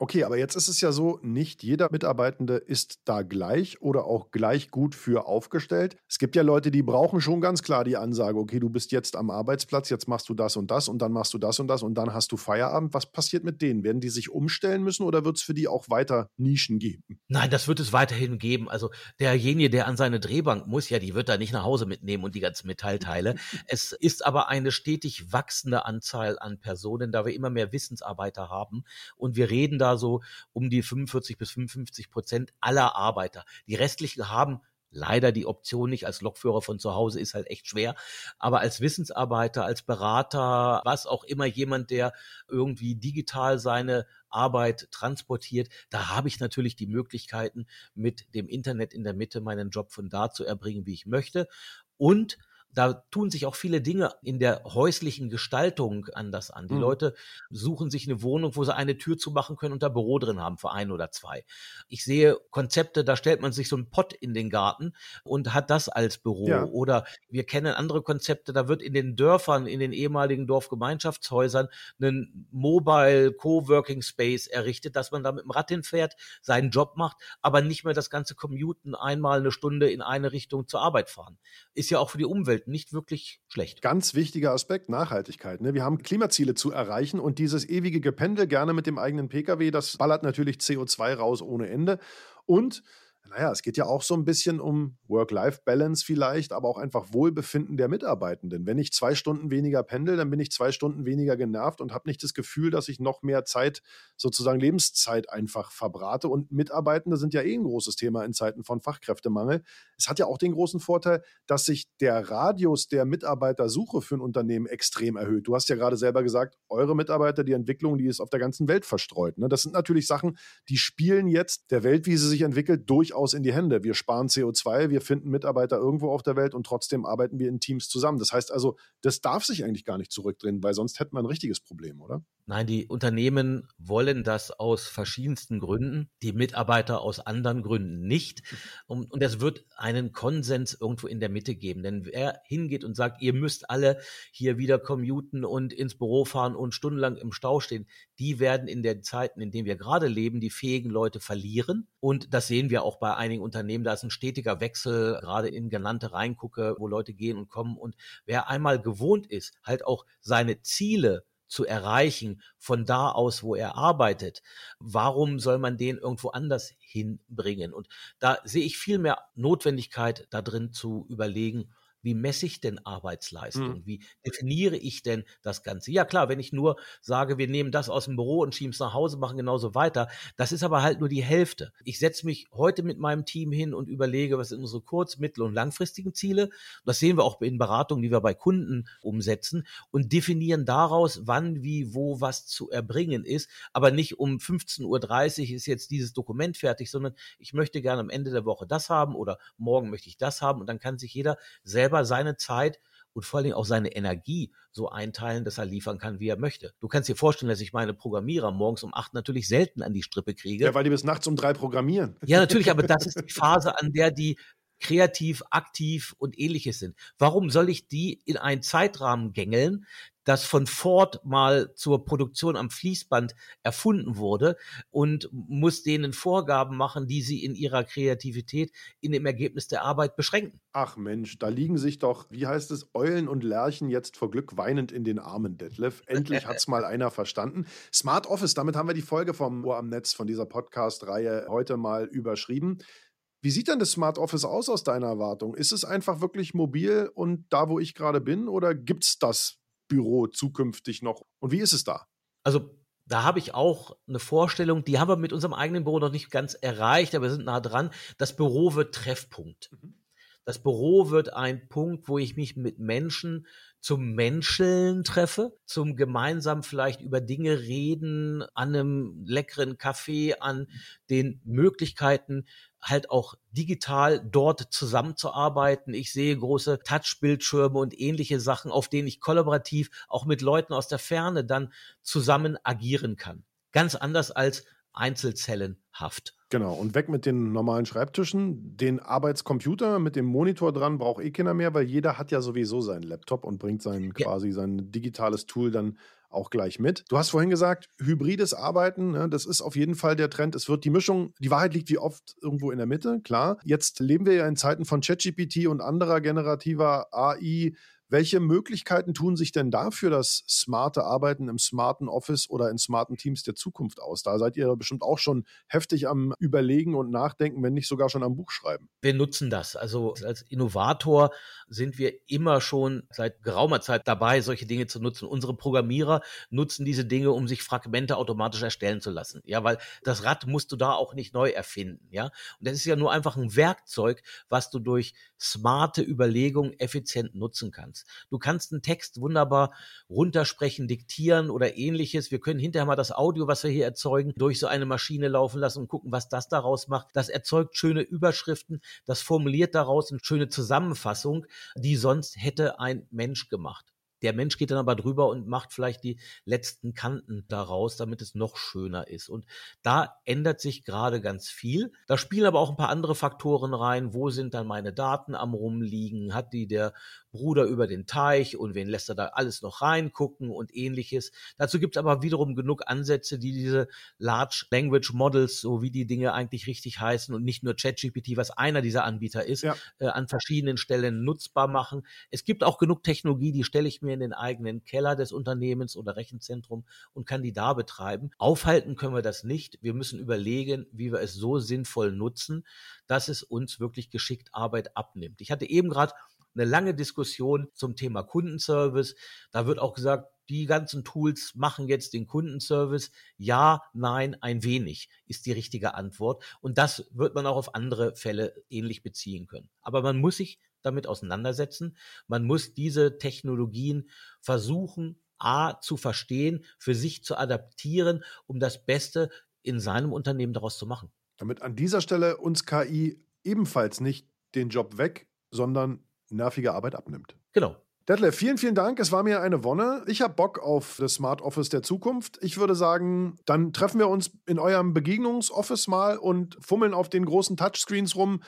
Okay, aber jetzt ist es ja so, nicht jeder Mitarbeitende ist da gleich oder auch gleich gut für aufgestellt. Es gibt ja Leute, die brauchen schon ganz klar die Ansage, okay, du bist jetzt am Arbeitsplatz, jetzt machst du das und das und dann machst du das und das und dann hast du Feierabend. Was passiert mit denen? Werden die sich umstellen müssen oder wird es für die auch weiter Nischen geben? Nein, das wird es weiterhin geben. Also derjenige, der an seine Drehbank muss, ja, die wird da nicht nach Hause mitnehmen und die ganzen Metallteile. es ist aber eine stetig wachsende Anzahl an Personen, da wir immer mehr Wissensarbeiter haben und wir reden da so um die 45 bis 55 Prozent aller Arbeiter. Die restlichen haben leider die Option nicht. Als Lokführer von zu Hause ist halt echt schwer. Aber als Wissensarbeiter, als Berater, was auch immer jemand, der irgendwie digital seine Arbeit transportiert, da habe ich natürlich die Möglichkeiten, mit dem Internet in der Mitte meinen Job von da zu erbringen, wie ich möchte. Und da tun sich auch viele Dinge in der häuslichen Gestaltung anders an. Die mhm. Leute suchen sich eine Wohnung, wo sie eine Tür zumachen können und da Büro drin haben für ein oder zwei. Ich sehe Konzepte, da stellt man sich so einen Pott in den Garten und hat das als Büro. Ja. Oder wir kennen andere Konzepte, da wird in den Dörfern, in den ehemaligen Dorfgemeinschaftshäusern ein Mobile Coworking Space errichtet, dass man da mit dem Rad hinfährt, seinen Job macht, aber nicht mehr das ganze Commuten einmal eine Stunde in eine Richtung zur Arbeit fahren. Ist ja auch für die Umwelt Umwelt nicht wirklich schlecht. Ganz wichtiger Aspekt, Nachhaltigkeit. Ne? Wir haben Klimaziele zu erreichen und dieses ewige Gependel gerne mit dem eigenen Pkw, das ballert natürlich CO2 raus ohne Ende. Und naja, es geht ja auch so ein bisschen um Work-Life-Balance vielleicht, aber auch einfach Wohlbefinden der Mitarbeitenden. Wenn ich zwei Stunden weniger pendel, dann bin ich zwei Stunden weniger genervt und habe nicht das Gefühl, dass ich noch mehr Zeit, sozusagen Lebenszeit einfach verbrate. Und Mitarbeitende sind ja eh ein großes Thema in Zeiten von Fachkräftemangel. Es hat ja auch den großen Vorteil, dass sich der Radius der Mitarbeitersuche für ein Unternehmen extrem erhöht. Du hast ja gerade selber gesagt, eure Mitarbeiter, die Entwicklung, die ist auf der ganzen Welt verstreut. Ne? Das sind natürlich Sachen, die spielen jetzt der Welt, wie sie sich entwickelt, durchaus durchaus in die Hände. Wir sparen CO2, wir finden Mitarbeiter irgendwo auf der Welt und trotzdem arbeiten wir in Teams zusammen. Das heißt also, das darf sich eigentlich gar nicht zurückdrehen, weil sonst hätten wir ein richtiges Problem, oder? Nein, die Unternehmen wollen das aus verschiedensten Gründen, die Mitarbeiter aus anderen Gründen nicht. Und, und es wird einen Konsens irgendwo in der Mitte geben. Denn wer hingeht und sagt, ihr müsst alle hier wieder commuten und ins Büro fahren und stundenlang im Stau stehen, die werden in den Zeiten, in denen wir gerade leben, die fähigen Leute verlieren. Und das sehen wir auch bei einigen Unternehmen. Da ist ein stetiger Wechsel, gerade in genannte reingucke, wo Leute gehen und kommen. Und wer einmal gewohnt ist, halt auch seine Ziele zu erreichen von da aus, wo er arbeitet. Warum soll man den irgendwo anders hinbringen? Und da sehe ich viel mehr Notwendigkeit da drin zu überlegen, wie messe ich denn Arbeitsleistung? Mhm. Wie definiere ich denn das Ganze? Ja klar, wenn ich nur sage, wir nehmen das aus dem Büro und schieben es nach Hause, machen genauso weiter, das ist aber halt nur die Hälfte. Ich setze mich heute mit meinem Team hin und überlege, was sind unsere kurz-, mittel- und langfristigen Ziele. Das sehen wir auch in Beratungen, die wir bei Kunden umsetzen und definieren daraus, wann, wie, wo was zu erbringen ist, aber nicht um 15.30 Uhr ist jetzt dieses Dokument fertig, sondern ich möchte gerne am Ende der Woche das haben oder morgen möchte ich das haben und dann kann sich jeder selber selber seine Zeit und vor allen Dingen auch seine Energie so einteilen, dass er liefern kann, wie er möchte. Du kannst dir vorstellen, dass ich meine Programmierer morgens um acht natürlich selten an die Strippe kriege. Ja, weil die bis nachts um drei programmieren. Ja, natürlich, aber das ist die Phase, an der die kreativ, aktiv und ähnliches sind. Warum soll ich die in einen Zeitrahmen gängeln, das von Ford mal zur Produktion am Fließband erfunden wurde und muss denen Vorgaben machen, die sie in ihrer Kreativität in dem Ergebnis der Arbeit beschränken. Ach Mensch, da liegen sich doch, wie heißt es, Eulen und Lerchen jetzt vor Glück weinend in den Armen, Detlef. Endlich hat es mal einer verstanden. Smart Office, damit haben wir die Folge vom Ohr am Netz von dieser Podcast-Reihe heute mal überschrieben. Wie sieht denn das Smart Office aus aus deiner Erwartung? Ist es einfach wirklich mobil und da, wo ich gerade bin, oder gibt es das Büro zukünftig noch? Und wie ist es da? Also da habe ich auch eine Vorstellung, die haben wir mit unserem eigenen Büro noch nicht ganz erreicht, aber wir sind nah dran. Das Büro wird Treffpunkt. Mhm. Das Büro wird ein Punkt, wo ich mich mit Menschen zum Menscheln treffe, zum gemeinsam vielleicht über Dinge reden, an einem leckeren Kaffee, an den Möglichkeiten, halt auch digital dort zusammenzuarbeiten. Ich sehe große Touchbildschirme und ähnliche Sachen, auf denen ich kollaborativ auch mit Leuten aus der Ferne dann zusammen agieren kann. Ganz anders als einzelzellenhaft. Genau, und weg mit den normalen Schreibtischen. Den Arbeitscomputer mit dem Monitor dran braucht eh keiner mehr, weil jeder hat ja sowieso seinen Laptop und bringt sein ja. quasi sein digitales Tool dann auch gleich mit. Du hast vorhin gesagt, hybrides Arbeiten, ne, das ist auf jeden Fall der Trend. Es wird die Mischung, die Wahrheit liegt wie oft irgendwo in der Mitte, klar. Jetzt leben wir ja in Zeiten von ChatGPT und anderer generativer AI. Welche Möglichkeiten tun sich denn da für das smarte Arbeiten im smarten Office oder in smarten Teams der Zukunft aus? Da seid ihr bestimmt auch schon heftig am Überlegen und Nachdenken, wenn nicht sogar schon am Buch schreiben. Wir nutzen das. Also als Innovator sind wir immer schon seit geraumer Zeit dabei, solche Dinge zu nutzen. Unsere Programmierer nutzen diese Dinge, um sich Fragmente automatisch erstellen zu lassen. Ja, weil das Rad musst du da auch nicht neu erfinden. Ja, und das ist ja nur einfach ein Werkzeug, was du durch smarte Überlegungen effizient nutzen kannst. Du kannst einen Text wunderbar runtersprechen, diktieren oder ähnliches. Wir können hinterher mal das Audio, was wir hier erzeugen, durch so eine Maschine laufen lassen und gucken, was das daraus macht. Das erzeugt schöne Überschriften, das formuliert daraus eine schöne Zusammenfassung, die sonst hätte ein Mensch gemacht. Der Mensch geht dann aber drüber und macht vielleicht die letzten Kanten daraus, damit es noch schöner ist. Und da ändert sich gerade ganz viel. Da spielen aber auch ein paar andere Faktoren rein. Wo sind dann meine Daten am rumliegen? Hat die der Bruder über den Teich und wen lässt er da alles noch reingucken und ähnliches. Dazu gibt es aber wiederum genug Ansätze, die diese Large Language Models, so wie die Dinge eigentlich richtig heißen und nicht nur ChatGPT, was einer dieser Anbieter ist, ja. äh, an verschiedenen Stellen nutzbar machen. Es gibt auch genug Technologie, die stelle ich mir in den eigenen Keller des Unternehmens oder Rechenzentrum und kann die da betreiben. Aufhalten können wir das nicht. Wir müssen überlegen, wie wir es so sinnvoll nutzen, dass es uns wirklich geschickt Arbeit abnimmt. Ich hatte eben gerade eine lange Diskussion zum Thema Kundenservice. Da wird auch gesagt, die ganzen Tools machen jetzt den Kundenservice. Ja, nein, ein wenig ist die richtige Antwort. Und das wird man auch auf andere Fälle ähnlich beziehen können. Aber man muss sich damit auseinandersetzen. Man muss diese Technologien versuchen, A, zu verstehen, für sich zu adaptieren, um das Beste in seinem Unternehmen daraus zu machen. Damit an dieser Stelle uns KI ebenfalls nicht den Job weg, sondern nervige Arbeit abnimmt. Genau. Detlef, vielen, vielen Dank. Es war mir eine Wonne. Ich habe Bock auf das Smart Office der Zukunft. Ich würde sagen, dann treffen wir uns in eurem Begegnungsoffice mal und fummeln auf den großen Touchscreens rum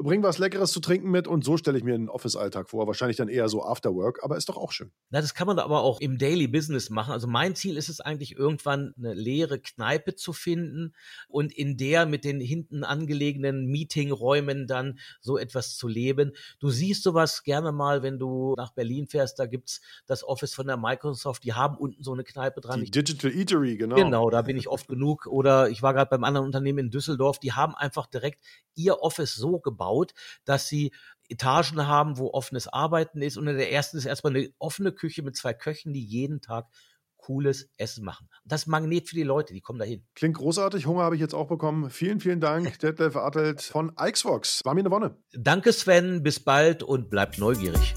bring was Leckeres zu trinken mit und so stelle ich mir einen Office-Alltag vor. Wahrscheinlich dann eher so Afterwork, aber ist doch auch schön. Na, das kann man aber auch im Daily Business machen. Also mein Ziel ist es eigentlich irgendwann eine leere Kneipe zu finden und in der mit den hinten angelegenen Meetingräumen dann so etwas zu leben. Du siehst sowas gerne mal, wenn du nach Berlin fährst, da gibt's das Office von der Microsoft, die haben unten so eine Kneipe dran. Die Digital Eatery, genau. Genau, da bin ich oft genug. Oder ich war gerade beim anderen Unternehmen in Düsseldorf, die haben einfach direkt ihr Office so gebaut, gebaut, dass sie Etagen haben, wo offenes Arbeiten ist. Und in der ersten ist erstmal eine offene Küche mit zwei Köchen, die jeden Tag cooles Essen machen. Das Magnet für die Leute, die kommen dahin. Klingt großartig. Hunger habe ich jetzt auch bekommen. Vielen, vielen Dank, Detlef Adelt von Ixvox. War mir eine Wonne. Danke, Sven. Bis bald und bleibt neugierig.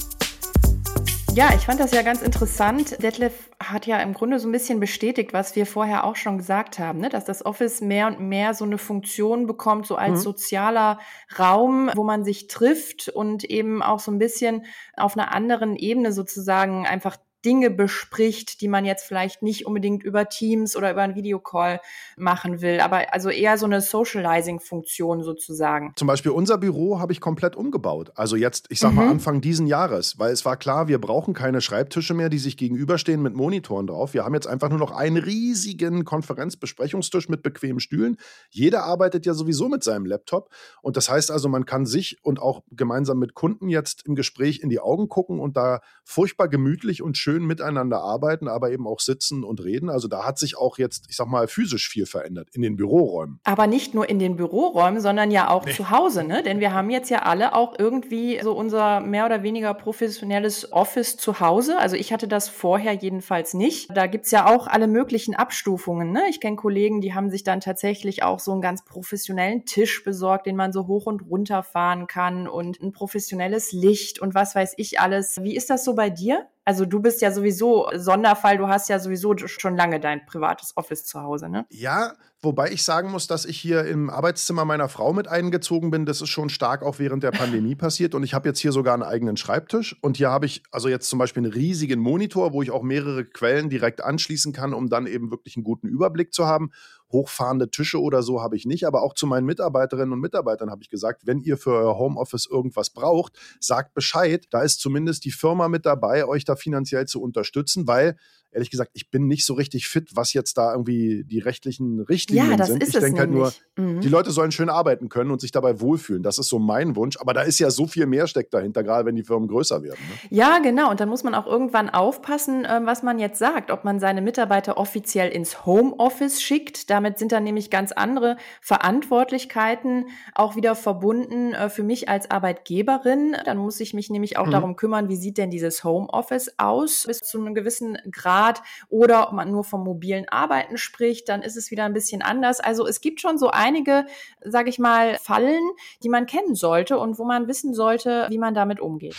Ja, ich fand das ja ganz interessant. Detlef hat ja im Grunde so ein bisschen bestätigt, was wir vorher auch schon gesagt haben, ne? dass das Office mehr und mehr so eine Funktion bekommt, so als mhm. sozialer Raum, wo man sich trifft und eben auch so ein bisschen auf einer anderen Ebene sozusagen einfach Dinge bespricht, die man jetzt vielleicht nicht unbedingt über Teams oder über einen Videocall machen will, aber also eher so eine Socializing-Funktion sozusagen. Zum Beispiel unser Büro habe ich komplett umgebaut. Also jetzt, ich sag mal mhm. Anfang diesen Jahres, weil es war klar, wir brauchen keine Schreibtische mehr, die sich gegenüberstehen mit Monitoren drauf. Wir haben jetzt einfach nur noch einen riesigen Konferenzbesprechungstisch mit bequemen Stühlen. Jeder arbeitet ja sowieso mit seinem Laptop und das heißt also, man kann sich und auch gemeinsam mit Kunden jetzt im Gespräch in die Augen gucken und da furchtbar gemütlich und schön schön miteinander arbeiten, aber eben auch sitzen und reden. Also da hat sich auch jetzt, ich sag mal, physisch viel verändert in den Büroräumen. Aber nicht nur in den Büroräumen, sondern ja auch nee. zu Hause, ne? Denn wir haben jetzt ja alle auch irgendwie so unser mehr oder weniger professionelles Office zu Hause. Also ich hatte das vorher jedenfalls nicht. Da gibt's ja auch alle möglichen Abstufungen. Ne? Ich kenne Kollegen, die haben sich dann tatsächlich auch so einen ganz professionellen Tisch besorgt, den man so hoch und runter fahren kann und ein professionelles Licht und was weiß ich alles. Wie ist das so bei dir? Also du bist ja sowieso Sonderfall, du hast ja sowieso schon lange dein privates Office zu Hause, ne? Ja, wobei ich sagen muss, dass ich hier im Arbeitszimmer meiner Frau mit eingezogen bin. Das ist schon stark auch während der Pandemie passiert. Und ich habe jetzt hier sogar einen eigenen Schreibtisch. Und hier habe ich also jetzt zum Beispiel einen riesigen Monitor, wo ich auch mehrere Quellen direkt anschließen kann, um dann eben wirklich einen guten Überblick zu haben hochfahrende Tische oder so habe ich nicht, aber auch zu meinen Mitarbeiterinnen und Mitarbeitern habe ich gesagt, wenn ihr für euer Homeoffice irgendwas braucht, sagt Bescheid. Da ist zumindest die Firma mit dabei, euch da finanziell zu unterstützen, weil ehrlich gesagt, ich bin nicht so richtig fit, was jetzt da irgendwie die rechtlichen Richtlinien ja, sind. ich denke halt nur, mhm. die Leute sollen schön arbeiten können und sich dabei wohlfühlen. Das ist so mein Wunsch. Aber da ist ja so viel mehr steckt dahinter, gerade wenn die Firmen größer werden. Ne? Ja, genau. Und dann muss man auch irgendwann aufpassen, ähm, was man jetzt sagt, ob man seine Mitarbeiter offiziell ins Homeoffice schickt. Damit sind dann nämlich ganz andere Verantwortlichkeiten auch wieder verbunden äh, für mich als Arbeitgeberin. Dann muss ich mich nämlich auch mhm. darum kümmern, wie sieht denn dieses Homeoffice aus bis zu einem gewissen Grad Grad oder ob man nur vom mobilen Arbeiten spricht, dann ist es wieder ein bisschen anders. Also es gibt schon so einige, sage ich mal, Fallen, die man kennen sollte und wo man wissen sollte, wie man damit umgeht.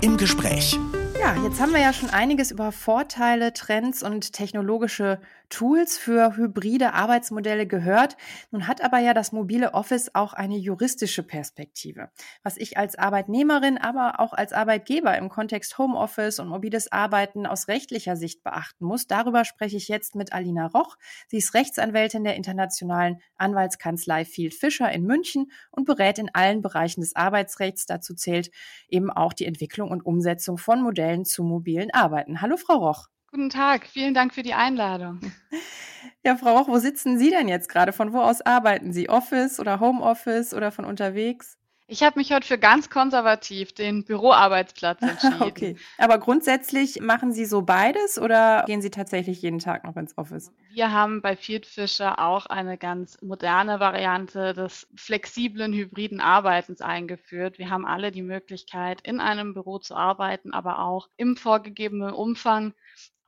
Im Gespräch. Ja, jetzt haben wir ja schon einiges über Vorteile, Trends und technologische Tools für hybride Arbeitsmodelle gehört. Nun hat aber ja das mobile Office auch eine juristische Perspektive. Was ich als Arbeitnehmerin, aber auch als Arbeitgeber im Kontext Homeoffice und mobiles Arbeiten aus rechtlicher Sicht beachten muss, darüber spreche ich jetzt mit Alina Roch. Sie ist Rechtsanwältin der internationalen Anwaltskanzlei Field Fischer in München und berät in allen Bereichen des Arbeitsrechts. Dazu zählt eben auch die Entwicklung und Umsetzung von Modellen zu mobilen Arbeiten. Hallo, Frau Roch. Guten Tag, vielen Dank für die Einladung. Ja, Frau Roch, wo sitzen Sie denn jetzt gerade? Von wo aus arbeiten Sie? Office oder Homeoffice oder von unterwegs? Ich habe mich heute für ganz konservativ den Büroarbeitsplatz entschieden. okay. Aber grundsätzlich machen Sie so beides oder gehen Sie tatsächlich jeden Tag noch ins Office? Wir haben bei Field Fisher auch eine ganz moderne Variante des flexiblen hybriden Arbeitens eingeführt. Wir haben alle die Möglichkeit, in einem Büro zu arbeiten, aber auch im vorgegebenen Umfang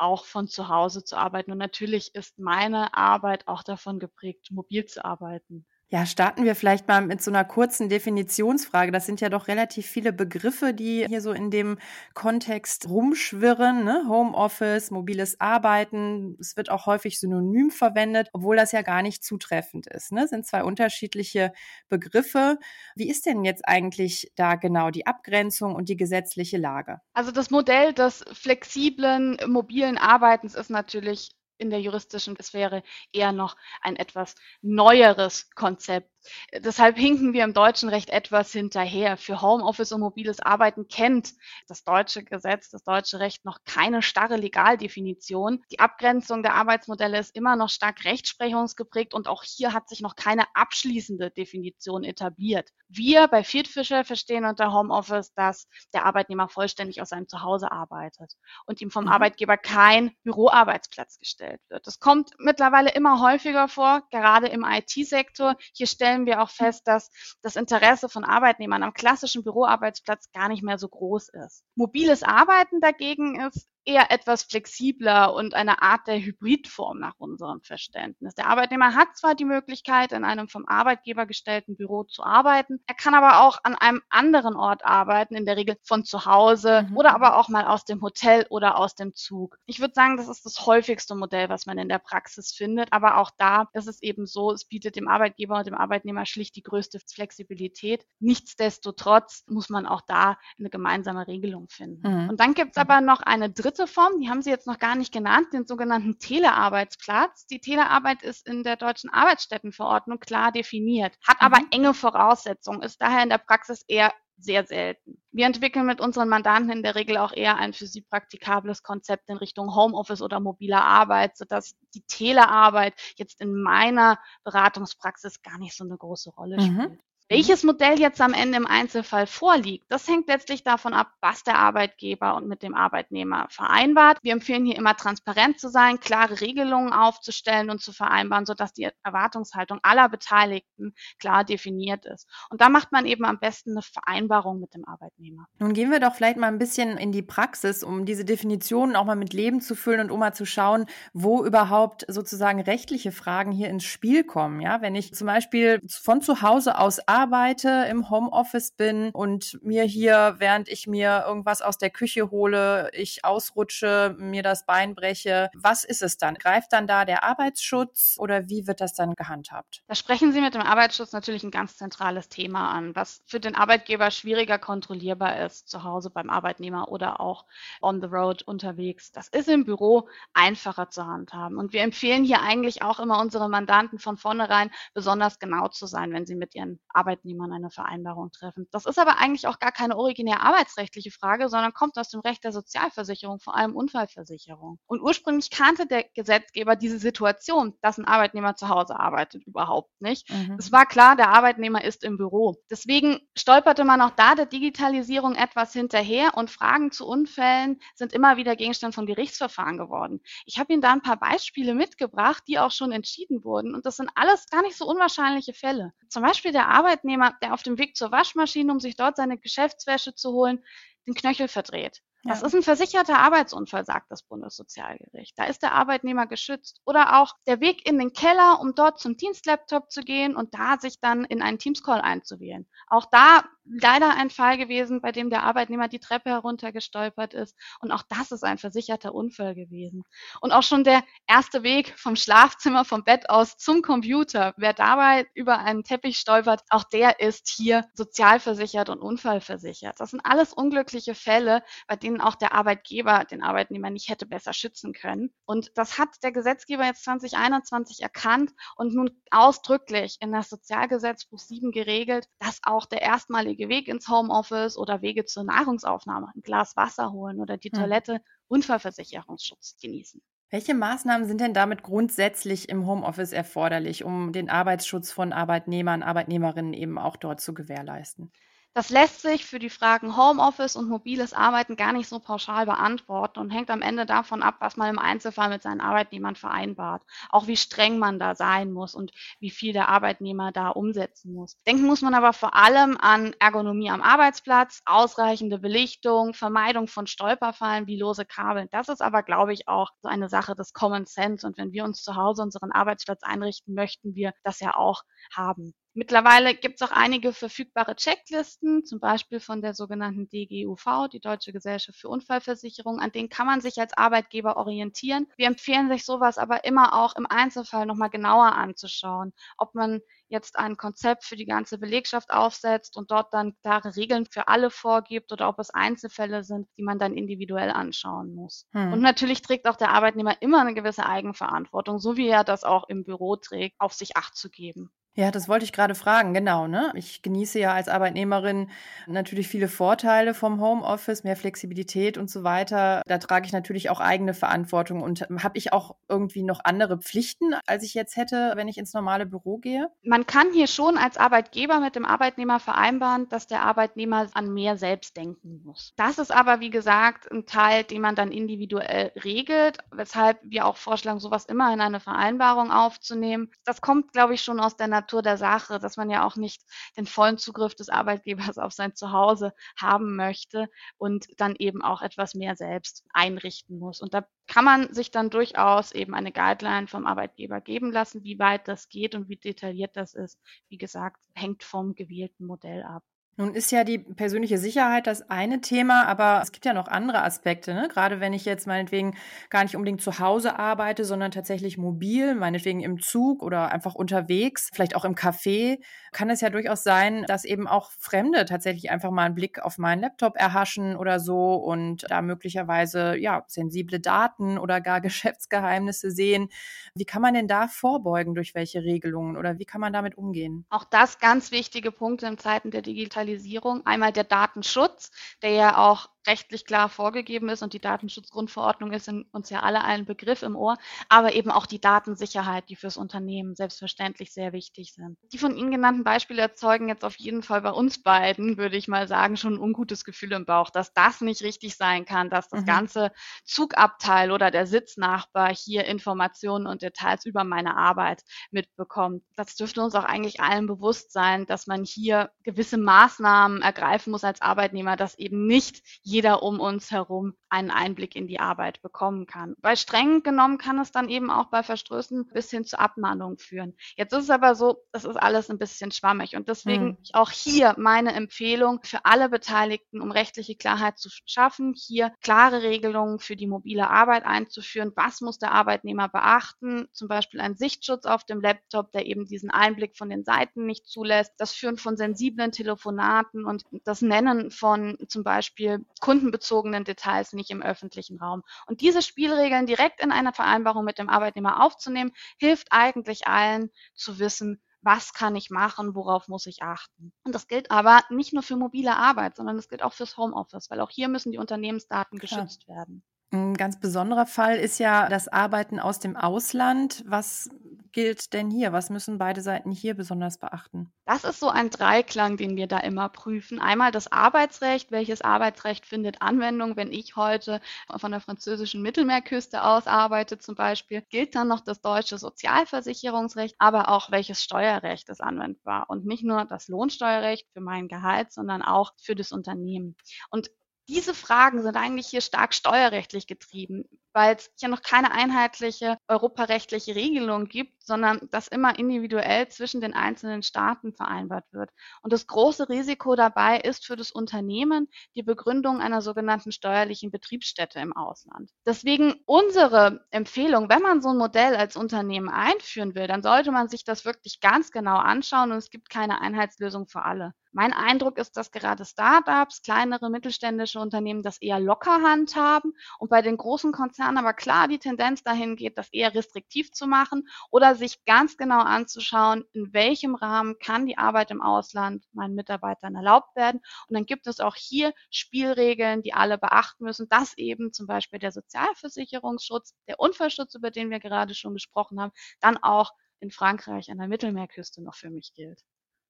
auch von zu Hause zu arbeiten. Und natürlich ist meine Arbeit auch davon geprägt, mobil zu arbeiten. Ja, starten wir vielleicht mal mit so einer kurzen Definitionsfrage. Das sind ja doch relativ viele Begriffe, die hier so in dem Kontext rumschwirren. Ne? Homeoffice, mobiles Arbeiten. Es wird auch häufig synonym verwendet, obwohl das ja gar nicht zutreffend ist. Ne? Das sind zwei unterschiedliche Begriffe. Wie ist denn jetzt eigentlich da genau die Abgrenzung und die gesetzliche Lage? Also das Modell des flexiblen mobilen Arbeitens ist natürlich in der juristischen Sphäre eher noch ein etwas neueres Konzept Deshalb hinken wir im deutschen Recht etwas hinterher. Für Homeoffice und mobiles Arbeiten kennt das deutsche Gesetz, das deutsche Recht noch keine starre Legaldefinition. Die Abgrenzung der Arbeitsmodelle ist immer noch stark rechtsprechungsgeprägt und auch hier hat sich noch keine abschließende Definition etabliert. Wir bei Fieldfisher verstehen unter Homeoffice, dass der Arbeitnehmer vollständig aus seinem Zuhause arbeitet und ihm vom mhm. Arbeitgeber kein Büroarbeitsplatz gestellt wird. Das kommt mittlerweile immer häufiger vor, gerade im IT-Sektor. Hier stellen stellen wir auch fest, dass das Interesse von Arbeitnehmern am klassischen Büroarbeitsplatz gar nicht mehr so groß ist. Mobiles Arbeiten dagegen ist eher etwas flexibler und eine Art der Hybridform nach unserem Verständnis. Der Arbeitnehmer hat zwar die Möglichkeit, in einem vom Arbeitgeber gestellten Büro zu arbeiten, er kann aber auch an einem anderen Ort arbeiten, in der Regel von zu Hause mhm. oder aber auch mal aus dem Hotel oder aus dem Zug. Ich würde sagen, das ist das häufigste Modell, was man in der Praxis findet, aber auch da ist es eben so, es bietet dem Arbeitgeber und dem Arbeitnehmer schlicht die größte Flexibilität. Nichtsdestotrotz muss man auch da eine gemeinsame Regelung finden. Mhm. Und dann gibt es aber noch eine dritte Form, die haben Sie jetzt noch gar nicht genannt, den sogenannten Telearbeitsplatz. Die Telearbeit ist in der deutschen Arbeitsstättenverordnung klar definiert, hat aber mhm. enge Voraussetzungen, ist daher in der Praxis eher sehr selten. Wir entwickeln mit unseren Mandanten in der Regel auch eher ein für sie praktikables Konzept in Richtung Homeoffice oder mobiler Arbeit, sodass die Telearbeit jetzt in meiner Beratungspraxis gar nicht so eine große Rolle mhm. spielt. Mhm. Welches Modell jetzt am Ende im Einzelfall vorliegt, das hängt letztlich davon ab, was der Arbeitgeber und mit dem Arbeitnehmer vereinbart. Wir empfehlen hier immer transparent zu sein, klare Regelungen aufzustellen und zu vereinbaren, sodass die Erwartungshaltung aller Beteiligten klar definiert ist. Und da macht man eben am besten eine Vereinbarung mit dem Arbeitnehmer. Nun gehen wir doch vielleicht mal ein bisschen in die Praxis, um diese Definitionen auch mal mit Leben zu füllen und um mal zu schauen, wo überhaupt sozusagen rechtliche Fragen hier ins Spiel kommen. Ja, wenn ich zum Beispiel von zu Hause aus arbeite, arbeite, im Homeoffice bin und mir hier, während ich mir irgendwas aus der Küche hole, ich ausrutsche, mir das Bein breche. Was ist es dann? Greift dann da der Arbeitsschutz oder wie wird das dann gehandhabt? Da sprechen Sie mit dem Arbeitsschutz natürlich ein ganz zentrales Thema an, was für den Arbeitgeber schwieriger kontrollierbar ist, zu Hause beim Arbeitnehmer oder auch on the road unterwegs. Das ist im Büro einfacher zu handhaben. Und wir empfehlen hier eigentlich auch immer unsere Mandanten von vornherein besonders genau zu sein, wenn sie mit ihren Arbeitnehmern Arbeitnehmern eine Vereinbarung treffen. Das ist aber eigentlich auch gar keine originär arbeitsrechtliche Frage, sondern kommt aus dem Recht der Sozialversicherung, vor allem Unfallversicherung. Und ursprünglich kannte der Gesetzgeber diese Situation, dass ein Arbeitnehmer zu Hause arbeitet, überhaupt nicht. Mhm. Es war klar, der Arbeitnehmer ist im Büro. Deswegen stolperte man auch da der Digitalisierung etwas hinterher und Fragen zu Unfällen sind immer wieder Gegenstand von Gerichtsverfahren geworden. Ich habe Ihnen da ein paar Beispiele mitgebracht, die auch schon entschieden wurden und das sind alles gar nicht so unwahrscheinliche Fälle. Zum Beispiel der Arbeit Arbeitnehmer, der auf dem Weg zur Waschmaschine, um sich dort seine Geschäftswäsche zu holen, den Knöchel verdreht. Das ja. ist ein versicherter Arbeitsunfall, sagt das Bundessozialgericht. Da ist der Arbeitnehmer geschützt. Oder auch der Weg in den Keller, um dort zum Dienstlaptop zu gehen und da sich dann in einen Teams-Call einzuwählen. Auch da leider ein Fall gewesen, bei dem der Arbeitnehmer die Treppe heruntergestolpert ist. Und auch das ist ein versicherter Unfall gewesen. Und auch schon der erste Weg vom Schlafzimmer, vom Bett aus zum Computer, wer dabei über einen Teppich stolpert, auch der ist hier sozialversichert und unfallversichert. Das sind alles unglückliche Fälle, bei denen auch der Arbeitgeber den Arbeitnehmer nicht hätte besser schützen können. Und das hat der Gesetzgeber jetzt 2021 erkannt und nun ausdrücklich in das Sozialgesetzbuch 7 geregelt, dass auch der erstmalige Weg ins Homeoffice oder Wege zur Nahrungsaufnahme, ein Glas Wasser holen oder die hm. Toilette Unfallversicherungsschutz genießen. Welche Maßnahmen sind denn damit grundsätzlich im Homeoffice erforderlich, um den Arbeitsschutz von Arbeitnehmern, Arbeitnehmerinnen eben auch dort zu gewährleisten? Das lässt sich für die Fragen Homeoffice und mobiles Arbeiten gar nicht so pauschal beantworten und hängt am Ende davon ab, was man im Einzelfall mit seinen Arbeitnehmern vereinbart. Auch wie streng man da sein muss und wie viel der Arbeitnehmer da umsetzen muss. Denken muss man aber vor allem an Ergonomie am Arbeitsplatz, ausreichende Belichtung, Vermeidung von Stolperfallen wie lose Kabel. Das ist aber, glaube ich, auch so eine Sache des Common Sense. Und wenn wir uns zu Hause unseren Arbeitsplatz einrichten, möchten wir das ja auch haben. Mittlerweile gibt es auch einige verfügbare Checklisten, zum Beispiel von der sogenannten DGUV, die Deutsche Gesellschaft für Unfallversicherung. An denen kann man sich als Arbeitgeber orientieren. Wir empfehlen sich sowas aber immer auch im Einzelfall nochmal genauer anzuschauen, ob man jetzt ein Konzept für die ganze Belegschaft aufsetzt und dort dann klare Regeln für alle vorgibt oder ob es Einzelfälle sind, die man dann individuell anschauen muss. Hm. Und natürlich trägt auch der Arbeitnehmer immer eine gewisse Eigenverantwortung, so wie er das auch im Büro trägt, auf sich Acht zu geben. Ja, das wollte ich gerade fragen, genau. Ne? Ich genieße ja als Arbeitnehmerin natürlich viele Vorteile vom Homeoffice, mehr Flexibilität und so weiter. Da trage ich natürlich auch eigene Verantwortung. Und habe ich auch irgendwie noch andere Pflichten, als ich jetzt hätte, wenn ich ins normale Büro gehe? Man kann hier schon als Arbeitgeber mit dem Arbeitnehmer vereinbaren, dass der Arbeitnehmer an mehr selbst denken muss. Das ist aber, wie gesagt, ein Teil, den man dann individuell regelt, weshalb wir auch vorschlagen, sowas immer in eine Vereinbarung aufzunehmen. Das kommt, glaube ich, schon aus der Natur der Sache, dass man ja auch nicht den vollen Zugriff des Arbeitgebers auf sein Zuhause haben möchte und dann eben auch etwas mehr selbst einrichten muss. Und da kann man sich dann durchaus eben eine Guideline vom Arbeitgeber geben lassen, wie weit das geht und wie detailliert das ist. Wie gesagt, hängt vom gewählten Modell ab. Nun ist ja die persönliche Sicherheit das eine Thema, aber es gibt ja noch andere Aspekte. Ne? Gerade wenn ich jetzt meinetwegen gar nicht unbedingt zu Hause arbeite, sondern tatsächlich mobil, meinetwegen im Zug oder einfach unterwegs, vielleicht auch im Café, kann es ja durchaus sein, dass eben auch Fremde tatsächlich einfach mal einen Blick auf meinen Laptop erhaschen oder so und da möglicherweise ja sensible Daten oder gar Geschäftsgeheimnisse sehen. Wie kann man denn da vorbeugen durch welche Regelungen oder wie kann man damit umgehen? Auch das ganz wichtige Punkte in Zeiten der Digitalisierung. Digitalisierung. Einmal der Datenschutz, der ja auch rechtlich klar vorgegeben ist und die Datenschutzgrundverordnung ist in uns ja alle ein Begriff im Ohr, aber eben auch die Datensicherheit, die fürs Unternehmen selbstverständlich sehr wichtig sind. Die von Ihnen genannten Beispiele erzeugen jetzt auf jeden Fall bei uns beiden, würde ich mal sagen, schon ein ungutes Gefühl im Bauch, dass das nicht richtig sein kann, dass das mhm. ganze Zugabteil oder der Sitznachbar hier Informationen und Details über meine Arbeit mitbekommt. Das dürfte uns auch eigentlich allen bewusst sein, dass man hier gewisse Maßnahmen ergreifen muss als Arbeitnehmer, dass eben nicht jeder um uns herum einen Einblick in die Arbeit bekommen kann. Bei streng genommen kann es dann eben auch bei Verstößen bis hin zu Abmahnungen führen. Jetzt ist es aber so, das ist alles ein bisschen schwammig und deswegen hm. auch hier meine Empfehlung für alle Beteiligten, um rechtliche Klarheit zu schaffen, hier klare Regelungen für die mobile Arbeit einzuführen. Was muss der Arbeitnehmer beachten? Zum Beispiel ein Sichtschutz auf dem Laptop, der eben diesen Einblick von den Seiten nicht zulässt. Das Führen von sensiblen Telefonaten und das Nennen von zum Beispiel kundenbezogenen Details nicht im öffentlichen Raum. Und diese Spielregeln direkt in einer Vereinbarung mit dem Arbeitnehmer aufzunehmen, hilft eigentlich allen zu wissen, was kann ich machen, worauf muss ich achten. Und das gilt aber nicht nur für mobile Arbeit, sondern das gilt auch fürs Homeoffice, weil auch hier müssen die Unternehmensdaten Klar. geschützt werden. Ein ganz besonderer Fall ist ja das Arbeiten aus dem Ausland. Was gilt denn hier? Was müssen beide Seiten hier besonders beachten? Das ist so ein Dreiklang, den wir da immer prüfen. Einmal das Arbeitsrecht. Welches Arbeitsrecht findet Anwendung, wenn ich heute von der französischen Mittelmeerküste aus arbeite zum Beispiel? Gilt dann noch das deutsche Sozialversicherungsrecht, aber auch welches Steuerrecht ist anwendbar? Und nicht nur das Lohnsteuerrecht für mein Gehalt, sondern auch für das Unternehmen. Und diese Fragen sind eigentlich hier stark steuerrechtlich getrieben, weil es ja noch keine einheitliche europarechtliche Regelung gibt, sondern das immer individuell zwischen den einzelnen Staaten vereinbart wird. Und das große Risiko dabei ist für das Unternehmen die Begründung einer sogenannten steuerlichen Betriebsstätte im Ausland. Deswegen unsere Empfehlung, wenn man so ein Modell als Unternehmen einführen will, dann sollte man sich das wirklich ganz genau anschauen und es gibt keine Einheitslösung für alle. Mein Eindruck ist, dass gerade Startups, kleinere mittelständische Unternehmen das eher locker handhaben und bei den großen Konzernen aber klar die Tendenz dahin geht, das eher restriktiv zu machen oder sich ganz genau anzuschauen, in welchem Rahmen kann die Arbeit im Ausland meinen Mitarbeitern erlaubt werden. Und dann gibt es auch hier Spielregeln, die alle beachten müssen, dass eben zum Beispiel der Sozialversicherungsschutz, der Unfallschutz, über den wir gerade schon gesprochen haben, dann auch in Frankreich an der Mittelmeerküste noch für mich gilt.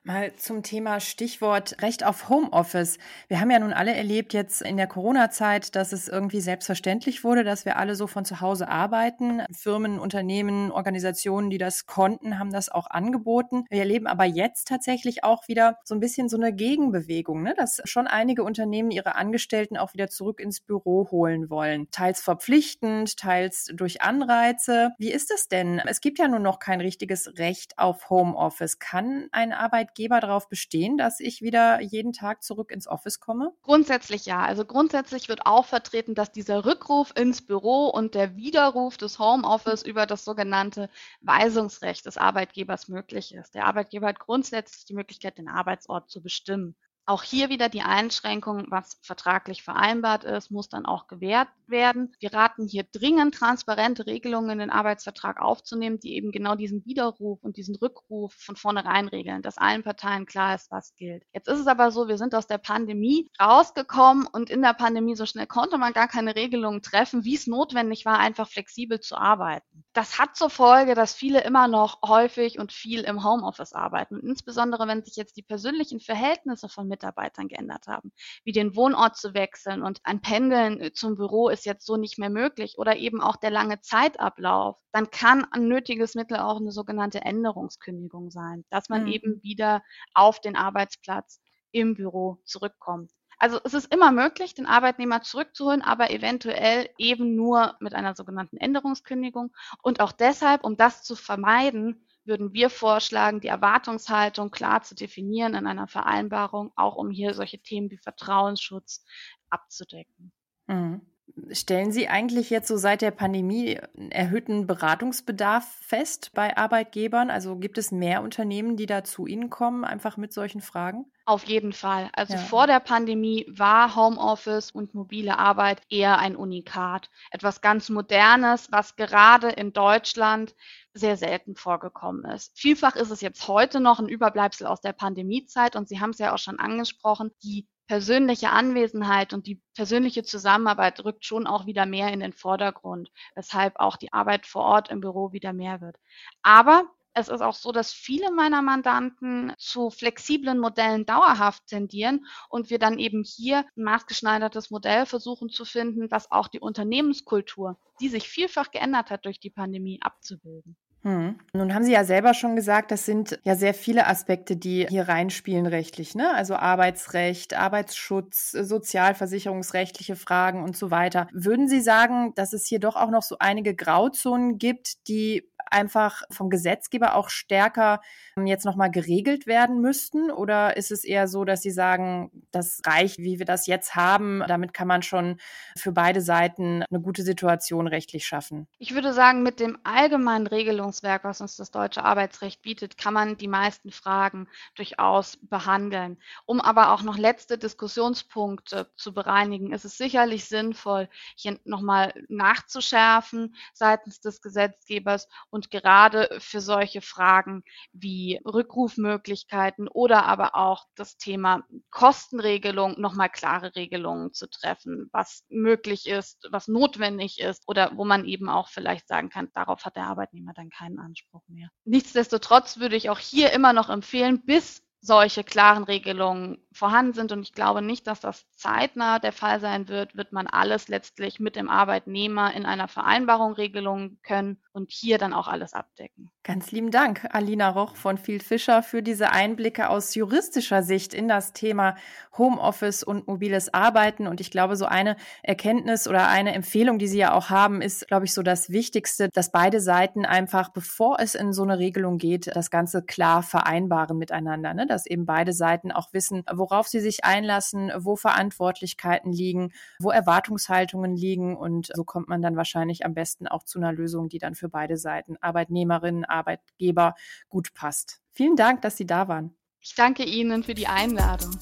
Mal zum Thema Stichwort Recht auf Homeoffice. Wir haben ja nun alle erlebt jetzt in der Corona-Zeit, dass es irgendwie selbstverständlich wurde, dass wir alle so von zu Hause arbeiten. Firmen, Unternehmen, Organisationen, die das konnten, haben das auch angeboten. Wir erleben aber jetzt tatsächlich auch wieder so ein bisschen so eine Gegenbewegung, ne? dass schon einige Unternehmen ihre Angestellten auch wieder zurück ins Büro holen wollen. Teils verpflichtend, teils durch Anreize. Wie ist es denn? Es gibt ja nun noch kein richtiges Recht auf Homeoffice. Kann ein Arbeitgeber Arbeitgeber darauf bestehen, dass ich wieder jeden Tag zurück ins Office komme? Grundsätzlich ja. Also grundsätzlich wird auch vertreten, dass dieser Rückruf ins Büro und der Widerruf des Homeoffice über das sogenannte Weisungsrecht des Arbeitgebers möglich ist. Der Arbeitgeber hat grundsätzlich die Möglichkeit, den Arbeitsort zu bestimmen. Auch hier wieder die Einschränkung, was vertraglich vereinbart ist, muss dann auch gewährt werden. Wir raten hier dringend, transparente Regelungen in den Arbeitsvertrag aufzunehmen, die eben genau diesen Widerruf und diesen Rückruf von vornherein regeln, dass allen Parteien klar ist, was gilt. Jetzt ist es aber so, wir sind aus der Pandemie rausgekommen und in der Pandemie so schnell konnte man gar keine Regelungen treffen, wie es notwendig war, einfach flexibel zu arbeiten. Das hat zur Folge, dass viele immer noch häufig und viel im Homeoffice arbeiten. Und insbesondere, wenn sich jetzt die persönlichen Verhältnisse von Mitarbeitern geändert haben, wie den Wohnort zu wechseln und ein Pendeln zum Büro ist ist jetzt so nicht mehr möglich oder eben auch der lange Zeitablauf, dann kann ein nötiges Mittel auch eine sogenannte Änderungskündigung sein, dass man mhm. eben wieder auf den Arbeitsplatz im Büro zurückkommt. Also es ist immer möglich, den Arbeitnehmer zurückzuholen, aber eventuell eben nur mit einer sogenannten Änderungskündigung. Und auch deshalb, um das zu vermeiden, würden wir vorschlagen, die Erwartungshaltung klar zu definieren in einer Vereinbarung, auch um hier solche Themen wie Vertrauensschutz abzudecken. Mhm. Stellen Sie eigentlich jetzt so seit der Pandemie einen erhöhten Beratungsbedarf fest bei Arbeitgebern? Also gibt es mehr Unternehmen, die da zu Ihnen kommen, einfach mit solchen Fragen? Auf jeden Fall. Also ja. vor der Pandemie war Homeoffice und mobile Arbeit eher ein Unikat. Etwas ganz Modernes, was gerade in Deutschland sehr selten vorgekommen ist. Vielfach ist es jetzt heute noch ein Überbleibsel aus der Pandemiezeit und Sie haben es ja auch schon angesprochen, die persönliche Anwesenheit und die persönliche Zusammenarbeit rückt schon auch wieder mehr in den Vordergrund, weshalb auch die Arbeit vor Ort im Büro wieder mehr wird. Aber es ist auch so, dass viele meiner Mandanten zu flexiblen Modellen dauerhaft tendieren und wir dann eben hier ein maßgeschneidertes Modell versuchen zu finden, was auch die Unternehmenskultur, die sich vielfach geändert hat durch die Pandemie, abzubilden. Hm. Nun haben Sie ja selber schon gesagt, das sind ja sehr viele Aspekte, die hier reinspielen rechtlich, ne? Also Arbeitsrecht, Arbeitsschutz, sozialversicherungsrechtliche Fragen und so weiter. Würden Sie sagen, dass es hier doch auch noch so einige Grauzonen gibt, die einfach vom Gesetzgeber auch stärker ähm, jetzt nochmal geregelt werden müssten? Oder ist es eher so, dass Sie sagen, das reicht, wie wir das jetzt haben? Damit kann man schon für beide Seiten eine gute Situation rechtlich schaffen? Ich würde sagen, mit dem allgemeinen Regelungswerk, was uns das deutsche Arbeitsrecht bietet, kann man die meisten Fragen durchaus behandeln. Um aber auch noch letzte Diskussionspunkte zu bereinigen, ist es sicherlich sinnvoll, hier nochmal nachzuschärfen seitens des Gesetzgebers und gerade für solche Fragen wie Rückrufmöglichkeiten oder aber auch das Thema Kostenregelung nochmal klare Regelungen zu treffen, was möglich ist, was notwendig ist oder wo man eben auch vielleicht sagen kann, darauf hat der Arbeitnehmer dann keinen Anspruch mehr. Nichtsdestotrotz würde ich auch hier immer noch empfehlen, bis solche klaren Regelungen vorhanden sind. Und ich glaube nicht, dass das zeitnah der Fall sein wird, wird man alles letztlich mit dem Arbeitnehmer in einer Vereinbarung regeln können und hier dann auch alles abdecken. Ganz lieben Dank, Alina Roch von Field Fischer, für diese Einblicke aus juristischer Sicht in das Thema Homeoffice und mobiles Arbeiten. Und ich glaube, so eine Erkenntnis oder eine Empfehlung, die Sie ja auch haben, ist, glaube ich, so das Wichtigste, dass beide Seiten einfach, bevor es in so eine Regelung geht, das Ganze klar vereinbaren miteinander. Ne? Dass eben beide Seiten auch wissen, worauf sie sich einlassen, wo Verantwortlichkeiten liegen, wo Erwartungshaltungen liegen. Und so kommt man dann wahrscheinlich am besten auch zu einer Lösung, die dann für beide Seiten, Arbeitnehmerinnen, Arbeitgeber, gut passt. Vielen Dank, dass Sie da waren. Ich danke Ihnen für die Einladung.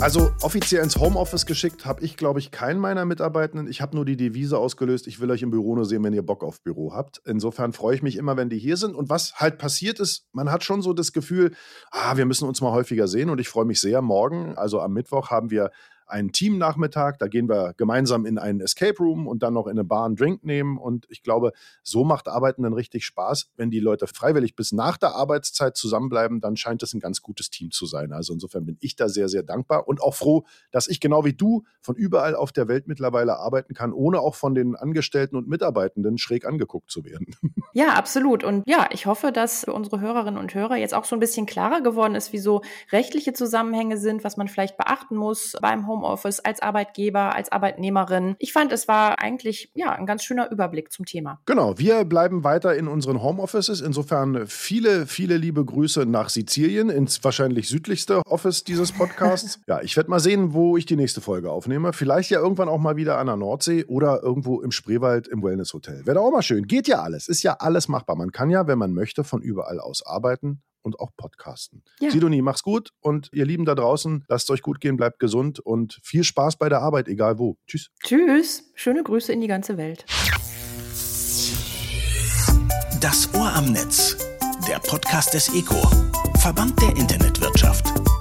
Also offiziell ins Homeoffice geschickt habe ich, glaube ich, keinen meiner Mitarbeitenden. Ich habe nur die Devise ausgelöst, ich will euch im Büro nur sehen, wenn ihr Bock auf Büro habt. Insofern freue ich mich immer, wenn die hier sind. Und was halt passiert ist, man hat schon so das Gefühl, ah, wir müssen uns mal häufiger sehen. Und ich freue mich sehr. Morgen, also am Mittwoch, haben wir einen Teamnachmittag. Da gehen wir gemeinsam in einen Escape Room und dann noch in eine Bar einen Drink nehmen. Und ich glaube, so macht Arbeiten dann richtig Spaß. Wenn die Leute freiwillig bis nach der Arbeitszeit zusammenbleiben, dann scheint es ein ganz gutes Team zu sein. Also insofern bin ich da sehr, sehr dankbar und auch froh, dass ich genau wie du von überall auf der Welt mittlerweile arbeiten kann, ohne auch von den Angestellten und Mitarbeitenden schräg angeguckt zu werden. Ja, absolut. Und ja, ich hoffe, dass für unsere Hörerinnen und Hörer jetzt auch so ein bisschen klarer geworden ist, wie so rechtliche Zusammenhänge sind, was man vielleicht beachten muss beim Home Homeoffice als Arbeitgeber, als Arbeitnehmerin. Ich fand, es war eigentlich ja ein ganz schöner Überblick zum Thema. Genau, wir bleiben weiter in unseren Homeoffices. Insofern viele, viele liebe Grüße nach Sizilien, ins wahrscheinlich südlichste Office dieses Podcasts. ja, ich werde mal sehen, wo ich die nächste Folge aufnehme. Vielleicht ja irgendwann auch mal wieder an der Nordsee oder irgendwo im Spreewald im Wellness-Hotel. Wäre auch mal schön. Geht ja alles. Ist ja alles machbar. Man kann ja, wenn man möchte, von überall aus arbeiten und auch podcasten. Ja. Sidonie, mach's gut und ihr Lieben da draußen, lasst euch gut gehen, bleibt gesund und viel Spaß bei der Arbeit, egal wo. Tschüss. Tschüss. Schöne Grüße in die ganze Welt. Das Ohr am Netz, der Podcast des ECO, Verband der Internetwirtschaft.